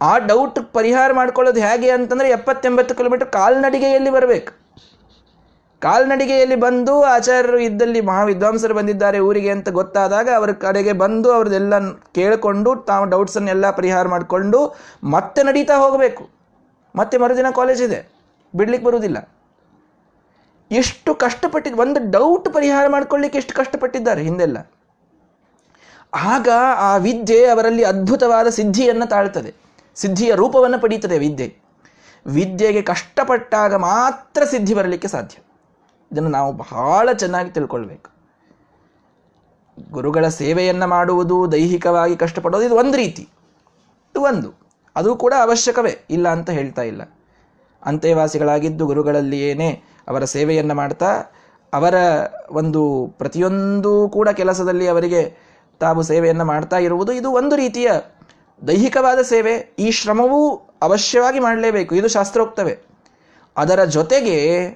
Speaker 1: ಆ ಡೌಟ್ ಪರಿಹಾರ ಮಾಡ್ಕೊಳ್ಳೋದು ಹೇಗೆ ಅಂತಂದರೆ ಎಪ್ಪತ್ತೆಂಬತ್ತು ಕಿಲೋಮೀಟರ್ ಕಾಲ್ನಡಿಗೆಯಲ್ಲಿ ಬರಬೇಕು. ಕಾಲ್ನಡಿಗೆಯಲ್ಲಿ ಬಂದು ಆಚಾರ್ಯರು ಇದ್ದಲ್ಲಿ ಮಹಾವಿದ್ವಾಂಸರು ಬಂದಿದ್ದಾರೆ ಊರಿಗೆ ಅಂತ ಗೊತ್ತಾದಾಗ ಅವರ ಕಡೆಗೆ ಬಂದು ಅವ್ರದ್ದೆಲ್ಲ ಕೇಳಿಕೊಂಡು ತಾವು ಡೌಟ್ಸನ್ನೆಲ್ಲ ಪರಿಹಾರ ಮಾಡಿಕೊಂಡು ಮತ್ತೆ ನಡೀತಾ ಹೋಗಬೇಕು. ಮತ್ತೆ ಮರುದಿನ ಕಾಲೇಜ್ ಇದೆ. ಬಿಡ್ಲಿಕ್ಕೆ ಬರುವುದಿಲ್ಲ. ಎಷ್ಟು ಕಷ್ಟಪಟ್ಟಿದ್ದು ಒಂದು ಡೌಟ್ ಪರಿಹಾರ ಮಾಡ್ಕೊಳ್ಳಿಕ್ಕೆ ಎಷ್ಟು ಕಷ್ಟಪಟ್ಟಿದ್ದಾರೆ ಹಿಂದೆಲ್ಲ. ಆಗ ಆ ವಿದ್ಯೆ ಅವರಲ್ಲಿ ಅದ್ಭುತವಾದ ಸಿದ್ಧಿಯನ್ನು ತಾಳ್ತದೆ. ಸಿದ್ಧಿಯ ರೂಪವನ್ನು ಪಡೀತದೆ ವಿದ್ಯೆ. ವಿದ್ಯೆಗೆ ಕಷ್ಟಪಟ್ಟಾಗ ಮಾತ್ರ ಸಿದ್ಧಿ ಬರಲಿಕ್ಕೆ ಸಾಧ್ಯ. ಇದನ್ನು ನಾವು ಬಹಳ ಚೆನ್ನಾಗಿ ತಿಳ್ಕೊಳ್ಬೇಕು. ಗುರುಗಳ ಸೇವೆಯನ್ನು ಮಾಡುವುದು, ದೈಹಿಕವಾಗಿ ಕಷ್ಟಪಡೋದು, ಇದು ಒಂದು ರೀತಿ. ಇದು ಒಂದು. ಅದು ಕೂಡ ಅವಶ್ಯಕವೇ, ಇಲ್ಲ ಅಂತ ಹೇಳ್ತಾ ಇಲ್ಲ. ಅಂತೆವಾಸಿಗಳಾಗಿದ್ದು ಏನೇ ಅವರ ಸೇವೆಯನ್ನು ಮಾಡ್ತಾ, ಅವರ ಒಂದು ಪ್ರತಿಯೊಂದು ಕೂಡ ಕೆಲಸದಲ್ಲಿ ಅವರಿಗೆ ತಾವು ಸೇವೆಯನ್ನು ಮಾಡ್ತಾ ಇರುವುದು, ಇದು ಒಂದು ರೀತಿಯ ದೈಹಿಕವಾದ ಸೇವೆ. ಈ ಶ್ರಮವೂ ಅವಶ್ಯವಾಗಿ ಮಾಡಲೇಬೇಕು. ಇದು ಶಾಸ್ತ್ರೋಕ್ತವೇ. ಅದರ ಜೊತೆಗೆ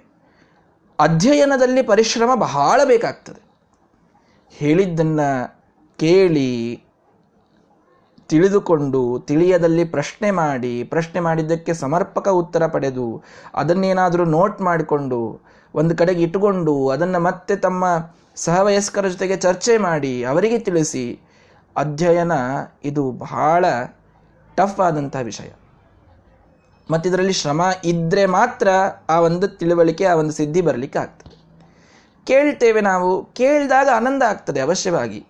Speaker 1: ಅಧ್ಯಯನದಲ್ಲಿ ಪರಿಶ್ರಮ ಬಹಳ ಬೇಕಾಗ್ತದೆ. ಹೇಳಿದ್ದನ್ನು ಕೇಳಿ, ತಿಳಿದುಕೊಂಡು, ತಿಳಿಯದಲ್ಲಿ ಪ್ರಶ್ನೆ ಮಾಡಿ, ಪ್ರಶ್ನೆ ಮಾಡಿದ್ದಕ್ಕೆ ಸಮರ್ಪಕ ಉತ್ತರ ಪಡೆದು, ಅದನ್ನೇನಾದರೂ ನೋಟ್ ಮಾಡಿಕೊಂಡು, ಒಂದು ಕಡೆಗೆ ಇಟ್ಟುಕೊಂಡು, ಅದನ್ನು ಮತ್ತೆ ತಮ್ಮ ಸಹವಯಸ್ಕರ ಜೊತೆಗೆ ಚರ್ಚೆ ಮಾಡಿ, ಅವರಿಗೆ ತಿಳಿಸಿ, ಅಧ್ಯಯನ ಇದು ಬಹಳ ಟಫ್ ಆದಂತಹ ವಿಷಯ. ಮತ್ತಿದರಲ್ಲಿ ಶ್ರಮ ಇದ್ದರೆ ಮಾತ್ರ ಆ ಒಂದು ತಿಳುವಳಿಕೆ, ಆ ಒಂದು ಸಿದ್ಧಿ ಬರಲಿಕ್ಕೆ ಆಗ್ತದೆ. ಕೇಳ್ತೇವೆ ನಾವು, ಕೇಳಿದಾಗ ಆನಂದ ಆಗ್ತದೆ ಅವಶ್ಯವಾಗಿ.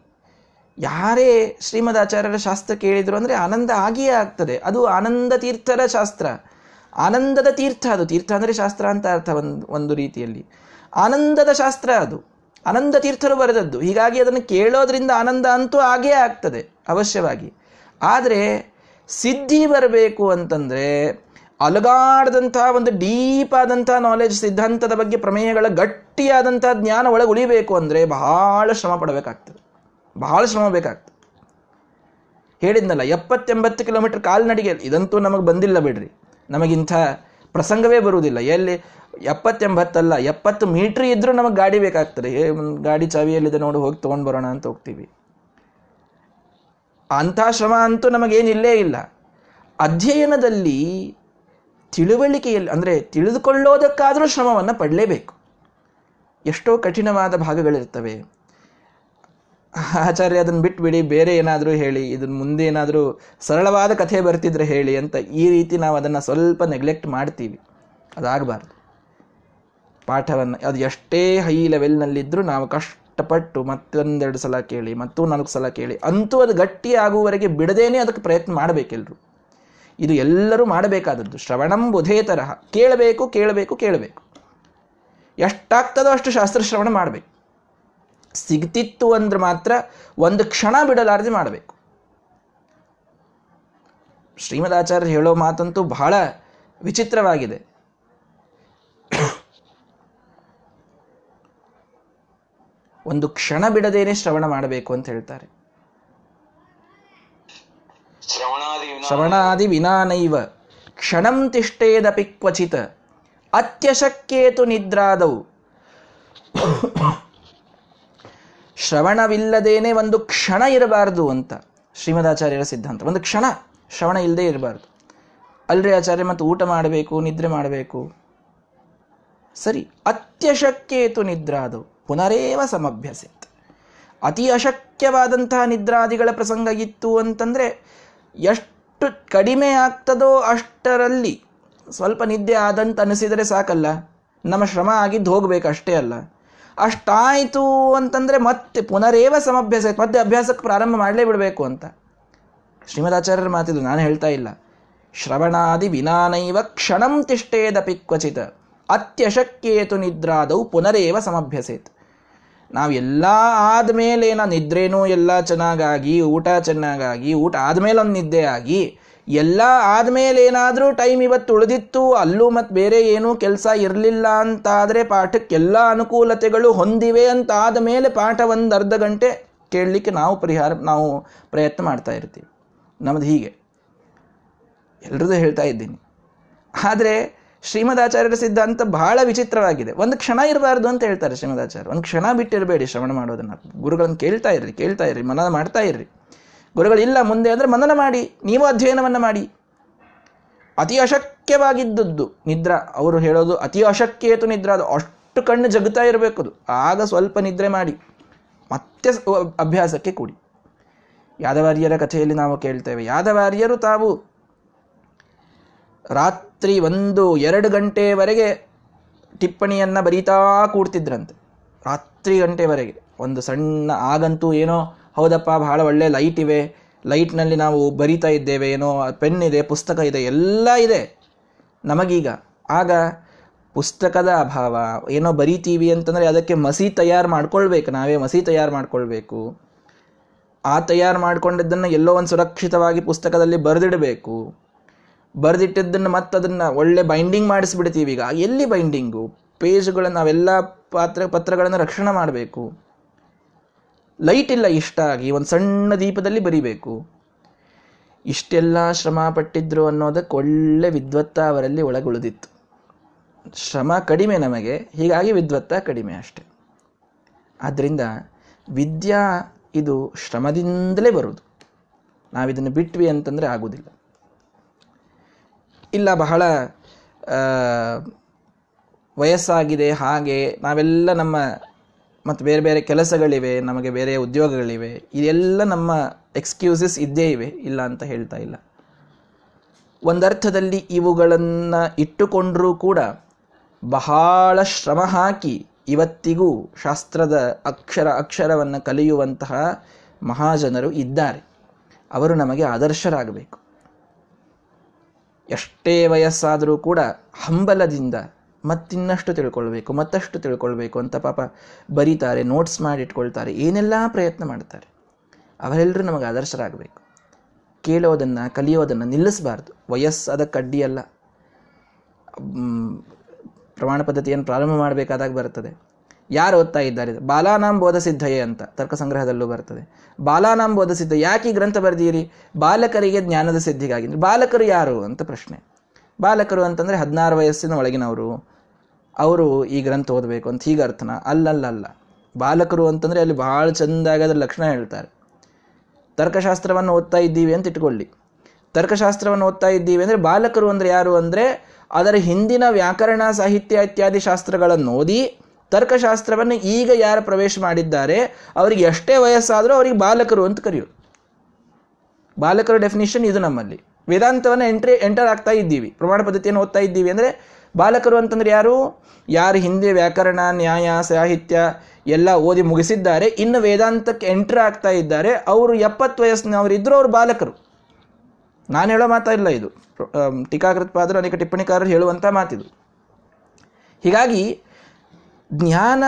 Speaker 1: ಯಾರೇ ಶ್ರೀಮದ್ ಆಚಾರ್ಯರ ಶಾಸ್ತ್ರ ಕೇಳಿದರು ಅಂದರೆ ಆನಂದ ಆಗಿಯೇ ಆಗ್ತದೆ. ಅದು ಆನಂದ ತೀರ್ಥರ ಶಾಸ್ತ್ರ. ಆನಂದದ ತೀರ್ಥ ಅದು. ತೀರ್ಥ ಅಂದರೆ ಶಾಸ್ತ್ರ ಅಂತ ಅರ್ಥ ಒಂದು ಒಂದು ರೀತಿಯಲ್ಲಿ. ಆನಂದದ ಶಾಸ್ತ್ರ ಅದು. ಆನಂದ ತೀರ್ಥರು ಬರೆದದ್ದು. ಹೀಗಾಗಿ ಅದನ್ನು ಕೇಳೋದ್ರಿಂದ ಆನಂದ ಅಂತೂ ಆಗೇ ಆಗ್ತದೆ ಅವಶ್ಯವಾಗಿ. ಆದರೆ ಸಿದ್ಧಿ ಬರಬೇಕು ಅಂತಂದರೆ ಅಲಗಾಡದಂತಹ ಒಂದು ಡೀಪ್ ಆದಂತಹ ನಾಲೆಜ್ ಸಿದ್ಧಾಂತದ ಬಗ್ಗೆ ಪ್ರಮೇಯಗಳ ಗಟ್ಟಿಯಾದಂತಹ ಜ್ಞಾನ ಒಳಗೆ ಉಳಿಬೇಕು ಅಂದರೆ ಬಹಳ ಶ್ರಮ ಪಡಬೇಕಾಗ್ತದೆ. ಬಹಳ ಶ್ರಮ ಬೇಕಾಗ್ತದೆ. ಹೇಳಿದ್ನಲ್ಲ, ಎಪ್ಪತ್ತೆಂಬತ್ತು ಕಿಲೋಮೀಟರ್ ಕಾಲ್ನಡಿಗೆ, ಇದಂತೂ ನಮಗೆ ಬಂದಿಲ್ಲ ಬಿಡ್ರಿ. ನಮಗಿಂಥ ಪ್ರಸಂಗವೇ ಬರುವುದಿಲ್ಲ. ಎಲ್ಲಿ ಎಪ್ಪತ್ತೆಂಬತ್ತಲ್ಲ, ಎಪ್ಪತ್ತು ಮೀಟ್ರ್ ಇದ್ದರೂ ನಮಗೆ ಗಾಡಿ ಬೇಕಾಗ್ತದೆ. ಗಾಡಿ ಚಾವಿಯಲ್ಲಿದೆ ನೋಡಿ, ಹೋಗಿ ತೊಗೊಂಡು ಬರೋಣ ಅಂತ ಹೋಗ್ತೀವಿ. ಅಂಥ ಶ್ರಮ ಅಂತೂ ನಮಗೇನಿಲ್ಲೇ ಇಲ್ಲ. ಅಧ್ಯಯನದಲ್ಲಿ ತಿಳುವಳಿಕೆಯಲ್ಲಿ, ಅಂದರೆ ತಿಳಿದುಕೊಳ್ಳೋದಕ್ಕಾದರೂ ಶ್ರಮವನ್ನು ಪಡಲೇಬೇಕು. ಎಷ್ಟೋ ಕಠಿಣವಾದ ಭಾಗಗಳಿರ್ತವೆ ಆಚಾರ್ಯ, ಅದನ್ನು ಬಿಟ್ಬಿಡಿ, ಬೇರೆ ಏನಾದರೂ ಹೇಳಿ ಇದನ್ನು ಮುಂದೆ ಏನಾದರೂ ಸರಳವಾದ ಕಥೆ ಬರ್ತಿದ್ರೆ ಹೇಳಿ ಅಂತ ಈ ರೀತಿ ನಾವು ಅದನ್ನು ಸ್ವಲ್ಪ ನೆಗ್ಲೆಕ್ಟ್ ಮಾಡ್ತೀವಿ. ಅದಾಗಬಾರ್ದು. ಪಾಠವನ್ನು, ಅದು ಎಷ್ಟೇ ಹೈ ಲೆವೆಲ್ನಲ್ಲಿದ್ದರೂ ನಾವು ಕಷ್ಟಪಟ್ಟು ಮತ್ತೊಂದೆರಡು ಸಲ ಕೇಳಿ, ಮತ್ತೂ ನಾಲ್ಕು ಸಲ ಕೇಳಿ, ಅಂತೂ ಅದು ಗಟ್ಟಿ ಆಗುವವರೆಗೆ ಬಿಡದೇನೆ ಅದಕ್ಕೆ ಪ್ರಯತ್ನ ಮಾಡಬೇಕೆಲ್ಲರೂ ಇದು ಎಲ್ಲರೂ ಮಾಡಬೇಕಾದದ್ದು. ಶ್ರವಣಂ ಬುಧೇ ತರಹ. ಕೇಳಬೇಕು ಕೇಳಬೇಕು ಕೇಳಬೇಕು. ಎಷ್ಟಾಗ್ತದೋ ಅಷ್ಟು ಶಾಸ್ತ್ರ ಶ್ರವಣ ಮಾಡಬೇಕು. ಸಿಗ್ತಿತ್ತು ಅಂದ್ರೆ ಮಾತ್ರ ಒಂದು ಕ್ಷಣ ಬಿಡಲಾರದೆ ಮಾಡಬೇಕು. ಶ್ರೀಮದಾಚಾರ್ಯ ಹೇಳೋ ಮಾತಂತೂ ಬಹಳ ವಿಚಿತ್ರವಾಗಿದೆ. ಒಂದು ಕ್ಷಣ ಬಿಡದೇನೆ ಶ್ರವಣ ಮಾಡಬೇಕು ಅಂತ ಹೇಳ್ತಾರೆ. ಶ್ರವಣಾದಿ ವಿನಾನೈವ ಕ್ಷಣಂ ತಿಷ್ಟೇದಪಿ ಕ್ವಚಿತ ಅತ್ಯಶಕ್ಯೇತು ನಿದ್ರಾದವು ಶ್ರವಣವಿಲ್ಲದೇನೆ ಒಂದು ಕ್ಷಣ ಇರಬಾರದು ಅಂತ ಶ್ರೀಮದಾಚಾರ್ಯರ ಸಿದ್ಧಾಂತ. ಒಂದು ಕ್ಷಣ ಶ್ರವಣ ಇಲ್ಲದೆ ಇರಬಾರ್ದು. ಅಲ್ರಿ ಆಚಾರ್ಯ, ಮತ್ತು ಊಟ ಮಾಡಬೇಕು, ನಿದ್ರೆ ಮಾಡಬೇಕು. ಸರಿ, ಅತ್ಯಶಕ್ಯೇತು ನಿದ್ರಾದವು ಪುನರೇವ ಸಮಭ್ಯಸಿತ್. ಅತಿ ಅಶಕ್ಯವಾದಂತಹ ನಿದ್ರಾದಿಗಳ ಪ್ರಸಂಗ ಇತ್ತು ಅಂತಂದರೆ ಎಷ್ಟು ಕಡಿಮೆ ಆಗ್ತದೋ ಅಷ್ಟರಲ್ಲಿ ಸ್ವಲ್ಪ ನಿದ್ದೆ ಆದಂತ ಅನಿಸಿದರೆ ಸಾಕಲ್ಲ. ನಮ್ಮ ಶ್ರಮ ಆಗಿದ್ದು ಹೋಗಬೇಕು ಅಷ್ಟೇ ಅಲ್ಲ. ಅಷ್ಟಾಯಿತು ಅಂತಂದರೆ ಮತ್ತೆ ಪುನರೇವ ಸಮಭ್ಯಾಸ ಮತ್ತೆ ಅಭ್ಯಾಸಕ್ಕೆ ಪ್ರಾರಂಭ ಮಾಡಲೇ ಬಿಡಬೇಕು ಅಂತ. ಶ್ರೀಮದಾಚಾರ್ಯರ ಮಾತಿದ್ದು ನಾನು ಹೇಳ್ತಾ ಇಲ್ಲ. ಶ್ರವಣಾದಿ ವಿನಾನೈವ ಕ್ಷಣಂ ತಿಷ್ಟೇದಪಿ ಕ್ವಚಿತ ಅತ್ಯಶಕ್ಯೇತು ನಿದ್ರಾದವು ಪುನರೇವ ಸಮಭ್ಯಸೇತ್. ನಾವು ಎಲ್ಲ ಆದಮೇಲೆ ನಿದ್ರೇನೂ ಎಲ್ಲ ಚೆನ್ನಾಗಾಗಿ, ಊಟ ಚೆನ್ನಾಗಾಗಿ, ಊಟ ಆದಮೇಲೆ ಒಂದು ನಿದ್ದೆ ಆಗಿ, ಎಲ್ಲ ಆದಮೇಲೆ ಏನಾದರೂ ಟೈಮ್ ಇವತ್ತು ಉಳಿದಿತ್ತು, ಅಲ್ಲೂ ಮತ್ತು ಬೇರೆ ಏನೂ ಕೆಲಸ ಇರಲಿಲ್ಲ ಅಂತಾದರೆ ಪಾಠಕ್ಕೆಲ್ಲ ಅನುಕೂಲತೆಗಳು ಹೊಂದಿವೆ ಅಂತ ಆದ ಮೇಲೆ ಪಾಠ ಒಂದು ಅರ್ಧ ಗಂಟೆ ಕೇಳಲಿಕ್ಕೆ ನಾವು ಪರಿಹಾರ, ನಾವು ಪ್ರಯತ್ನ ಮಾಡ್ತಾ ಇರ್ತೀವಿ. ನಮ್ಮದು ಹೀಗೆ. ಎಲ್ರದ್ದು ಹೇಳ್ತಾ ಇದ್ದೀನಿ. ಆದರೆ ಶ್ರೀಮದಾಚಾರ್ಯರ ಸಿದ್ಧಾಂತ ಬಹಳ ವಿಚಿತ್ರವಾಗಿದೆ. ಒಂದು ಕ್ಷಣ ಇರಬಾರ್ದು ಅಂತ ಹೇಳ್ತಾರೆ ಶ್ರೀಮದಾಚಾರ್ಯ. ಒಂದು ಕ್ಷಣ ಬಿಟ್ಟಿರಬೇಡಿ ಶ್ರವಣ ಮಾಡೋದನ್ನ. ಗುರುಗಳನ್ನು ಕೇಳ್ತಾ ಇರ್ರಿ ಕೇಳ್ತಾ ಇರ್ರಿ, ಮನನ ಮಾಡ್ತಾ ಇರ್ರಿ. ಗುರುಗಳಿಲ್ಲ ಮುಂದೆ ಅಂದರೆ ಮನನ ಮಾಡಿ, ನೀವು ಅಧ್ಯಯನವನ್ನು ಮಾಡಿ. ಅತಿ ಅಶಕ್ಯವಾಗಿದ್ದದ್ದು ನಿದ್ರಾ. ಅವರು ಹೇಳೋದು, ಅತಿ ಅಶಕ್ಯೇತು ನಿದ್ರಾ, ಅದು ಅಷ್ಟು ಕಣ್ಣು ಇರಬೇಕು ಅದು. ಆಗ ಸ್ವಲ್ಪ ನಿದ್ರೆ ಮಾಡಿ. ಮತ್ತೆ ಅಭ್ಯಾಸಕ್ಕೆ ಕೂಡಿ. ಯಾದವಾರ್ಯರ ಕಥೆಯಲ್ಲಿ ನಾವು ಕೇಳ್ತೇವೆ, ಯಾದವಾರ್ಯರು ತಾವು ರಾತ್ರಿ ಒಂದು ಎರಡು ಗಂಟೆವರೆಗೆ ಟಿಪ್ಪಣಿಯನ್ನು ಬರೀತಾ ಕೂಡ್ತಿದ್ರಂತೆ ರಾತ್ರಿ ಗಂಟೆವರೆಗೆ. ಒಂದು ಸಣ್ಣ ಆಗಂತೂ ಏನೋ, ಹೌದಪ್ಪ, ಬಹಳ ಒಳ್ಳೆ ಲೈಟ್ ಇವೆ. ಲೈಟ್ನಲ್ಲಿ ನಾವು ಬರಿತಾ ಇದ್ದೇವೆ, ಏನೋ, ಪೆನ್ ಇದೆ, ಪುಸ್ತಕ ಇದೆ, ಎಲ್ಲ ಇದೆ. ನಮಗೀಗ, ಆಗ ಪುಸ್ತಕದ ಅಭಾವ, ಏನೋ ಬರಿತೀವಿ ಅಂತಂದರೆ ಅದಕ್ಕೆ ಮಸಿ ತಯಾರು ಮಾಡ್ಕೊಳ್ಬೇಕು, ನಾವೇ ಮಸಿ ತಯಾರು ಮಾಡ್ಕೊಳ್ಬೇಕು. ಆ ತಯಾರು ಮಾಡಿಕೊಂಡಿದ್ದನ್ನು ಎಲ್ಲೋ ಒಂದು ಸುರಕ್ಷಿತವಾಗಿ ಪುಸ್ತಕದಲ್ಲಿ ಬರೆದಿಡಬೇಕು. ಬರೆದಿಟ್ಟಿದ್ದನ್ನು ಮತ್ತೆ ಅದನ್ನು ಒಳ್ಳೆ ಬೈಂಡಿಂಗ್ ಮಾಡಿಸ್ಬಿಡ್ತೀವಿ ಈಗ. ಎಲ್ಲಿ ಬೈಂಡಿಂಗು ಪೇಜ್ಗಳನ್ನು ನಾವೆಲ್ಲ ಪಾತ್ರ, ಪತ್ರಗಳನ್ನು ರಕ್ಷಣೆ ಮಾಡಬೇಕು. ಲೈಟ್ ಇಲ್ಲ ಇಷ್ಟ ಆಗಿ ಒಂದು ಸಣ್ಣ ದೀಪದಲ್ಲಿ ಬರಿಬೇಕು. ಇಷ್ಟೆಲ್ಲ ಶ್ರಮ ಪಟ್ಟಿದ್ರು ಅನ್ನೋದಕ್ಕೆ ಒಳ್ಳೆ ವಿದ್ವತ್ತ ಅವರಲ್ಲಿ ಒಳಗುಳಿದಿತ್ತು. ಶ್ರಮ ಕಡಿಮೆ ನಮಗೆ, ಹೀಗಾಗಿ ವಿದ್ವತ್ತ ಕಡಿಮೆ ಅಷ್ಟೆ. ಆದ್ದರಿಂದ ವಿದ್ಯಾ ಇದು ಶ್ರಮದಿಂದಲೇ ಬರುವುದು. ನಾವಿದನ್ನು ಬಿಟ್ವಿ ಅಂತಂದರೆ ಆಗುವುದಿಲ್ಲ ಇಲ್ಲ ಬಹಳ ವಯಸ್ಸಾಗಿದೆ, ಹಾಗೆ ನಾವೆಲ್ಲ ನಮ್ಮ, ಮತ್ತು ಬೇರೆ ಬೇರೆ ಕೆಲಸಗಳಿವೆ, ನಮಗೆ ಬೇರೆ ಉದ್ಯೋಗಗಳಿವೆ, ಇದೆಲ್ಲ ನಮ್ಮ ಎಕ್ಸ್ಕ್ಯೂಸಸ್ ಇದ್ದೇ ಇವೆ, ಇಲ್ಲ ಅಂತ ಹೇಳ್ತಾ ಇಲ್ಲ. ಒಂದರ್ಥದಲ್ಲಿ ಇವುಗಳನ್ನು ಇಟ್ಟುಕೊಂಡರೂ ಕೂಡ ಬಹಳ ಶ್ರಮ ಹಾಕಿ ಇವತ್ತಿಗೂ ಶಾಸ್ತ್ರದ ಅಕ್ಷರ ಅಕ್ಷರವನ್ನು ಕಲಿಯುವಂತಹ ಮಹಾಜನರು ಇದ್ದಾರೆ. ಅವರು ನಮಗೆ ಆದರ್ಶರಾಗಬೇಕು. ಎಷ್ಟೇ ವಯಸ್ಸಾದರೂ ಕೂಡ ಹಂಬಲದಿಂದ ಮತ್ತಿನ್ನಷ್ಟು ತಿಳ್ಕೊಳ್ಬೇಕು, ಮತ್ತಷ್ಟು ತಿಳ್ಕೊಳ್ಬೇಕು ಅಂತ ಪಾಪ ಬರೀತಾರೆ ನೋಟ್ಸ್ ಮಾಡಿ ಇಟ್ಕೊಳ್ತಾರೆ ಏನೆಲ್ಲ ಪ್ರಯತ್ನ ಮಾಡ್ತಾರೆ. ಅವರೆಲ್ಲರೂ ನಮಗೆ ಆದರ್ಶರಾಗಬೇಕು. ಕೇಳೋದನ್ನು, ಕಲಿಯೋದನ್ನು ನಿಲ್ಲಿಸಬಾರ್ದು. ವಯಸ್ಸು ಅದಕ್ಕೆ ಅಡ್ಡಿಯಲ್ಲ ಪ್ರಮಾಣ ಪದ್ಧತಿಯನ್ನು ಪ್ರಾರಂಭ ಮಾಡಬೇಕಾದಾಗ ಬರ್ತದೆ ಯಾರು ಓದ್ತಾ ಇದ್ದಾರೆ? ಬಾಲಾನಾಂ ಬೋಧಸಿದ್ಧಯೇ ಅಂತ ತರ್ಕ ಸಂಗ್ರಹದಲ್ಲೂ ಬರ್ತದೆ. ಬಾಲಾನಾಂ ಬೋಧಸಿದ್ಧ ಯಾಕೆ ಈ ಗ್ರಂಥ ಬರೆದೀರಿ? ಬಾಲಕರಿಗೆ ಜ್ಞಾನದ ಸಿದ್ಧಿಗಾಗಿ. ಬಾಲಕರು ಯಾರು ಅಂತ ಪ್ರಶ್ನೆ. ಬಾಲಕರು ಅಂತಂದರೆ ಹದಿನಾರು ವಯಸ್ಸಿನ ಒಳಗಿನವರು. ಅವರು ಈ ಗ್ರಂಥ ಓದಬೇಕು ಅಂತ ಹೀಗೆ ಅರ್ಥನ. ಅಲ್ಲಲ್ಲ ಬಾಲಕರು ಅಂತಂದರೆ ಅಲ್ಲಿ ಭಾಳ ಚೆಂದಾಗಿ ಅದರ ಲಕ್ಷಣ ಹೇಳ್ತಾರೆ. ತರ್ಕಶಾಸ್ತ್ರವನ್ನು ಓದ್ತಾ ಇದ್ದೀವಿ ಅಂತ ಇಟ್ಕೊಳ್ಳಿ. ತರ್ಕಶಾಸ್ತ್ರವನ್ನು ಓದ್ತಾ ಇದ್ದೀವಿ ಅಂದರೆ ಬಾಲಕರು ಅಂದರೆ ಯಾರು ಅಂದರೆ ಅದರ ಹಿಂದಿನ ವ್ಯಾಕರಣ ಸಾಹಿತ್ಯ ಇತ್ಯಾದಿ ಶಾಸ್ತ್ರಗಳನ್ನು ಓದಿ ತರ್ಕಶಾಸ್ತ್ರವನ್ನು ಈಗ ಯಾರು ಪ್ರವೇಶ ಮಾಡಿದ್ದಾರೆ, ಅವರಿಗೆ ಎಷ್ಟೇ ವಯಸ್ಸಾದರೂ ಅವರಿಗೆ ಬಾಲಕರು ಅಂತ ಕರೆಯೋದು. ಬಾಲಕರ ಡೆಫಿನಿಷನ್ ಇದು ನಮ್ಮಲ್ಲಿ. ವೇದಾಂತವನ್ನು ಎಂಟ್ರಿ ಎಂಟರ್ ಆಗ್ತಾ ಇದ್ದೀವಿ. ಪ್ರಮಾಣ ಪದ್ಧತಿಯನ್ನು ಓದ್ತಾ ಇದ್ದೀವಿ ಅಂದರೆ ಬಾಲಕರು ಅಂತಂದ್ರೆ ಯಾರು? ಯಾರು ಹಿಂದೆ ವ್ಯಾಕರಣ, ನ್ಯಾಯ, ಸಾಹಿತ್ಯ ಎಲ್ಲ ಓದಿ ಮುಗಿಸಿದ್ದಾರೆ, ಇನ್ನು ವೇದಾಂತಕ್ಕೆ ಎಂಟ್ರ್ ಆಗ್ತಾ ಇದ್ದಾರೆ, ಅವರು ಎಪ್ಪತ್ತು ವಯಸ್ಸಿನವರು ಇದ್ದರೂ ಅವರು ಬಾಲಕರು. ನಾನು ಹೇಳೋ ಮಾತಾ ಇಲ್ಲ ಇದು. ಟೀಕಾಕೃತ್ಪಾದರು ಅನೇಕ ಟಿಪ್ಪಣಿಕಾರರು ಹೇಳುವಂಥ ಮಾತಿದು. ಹೀಗಾಗಿ ಜ್ಞಾನ,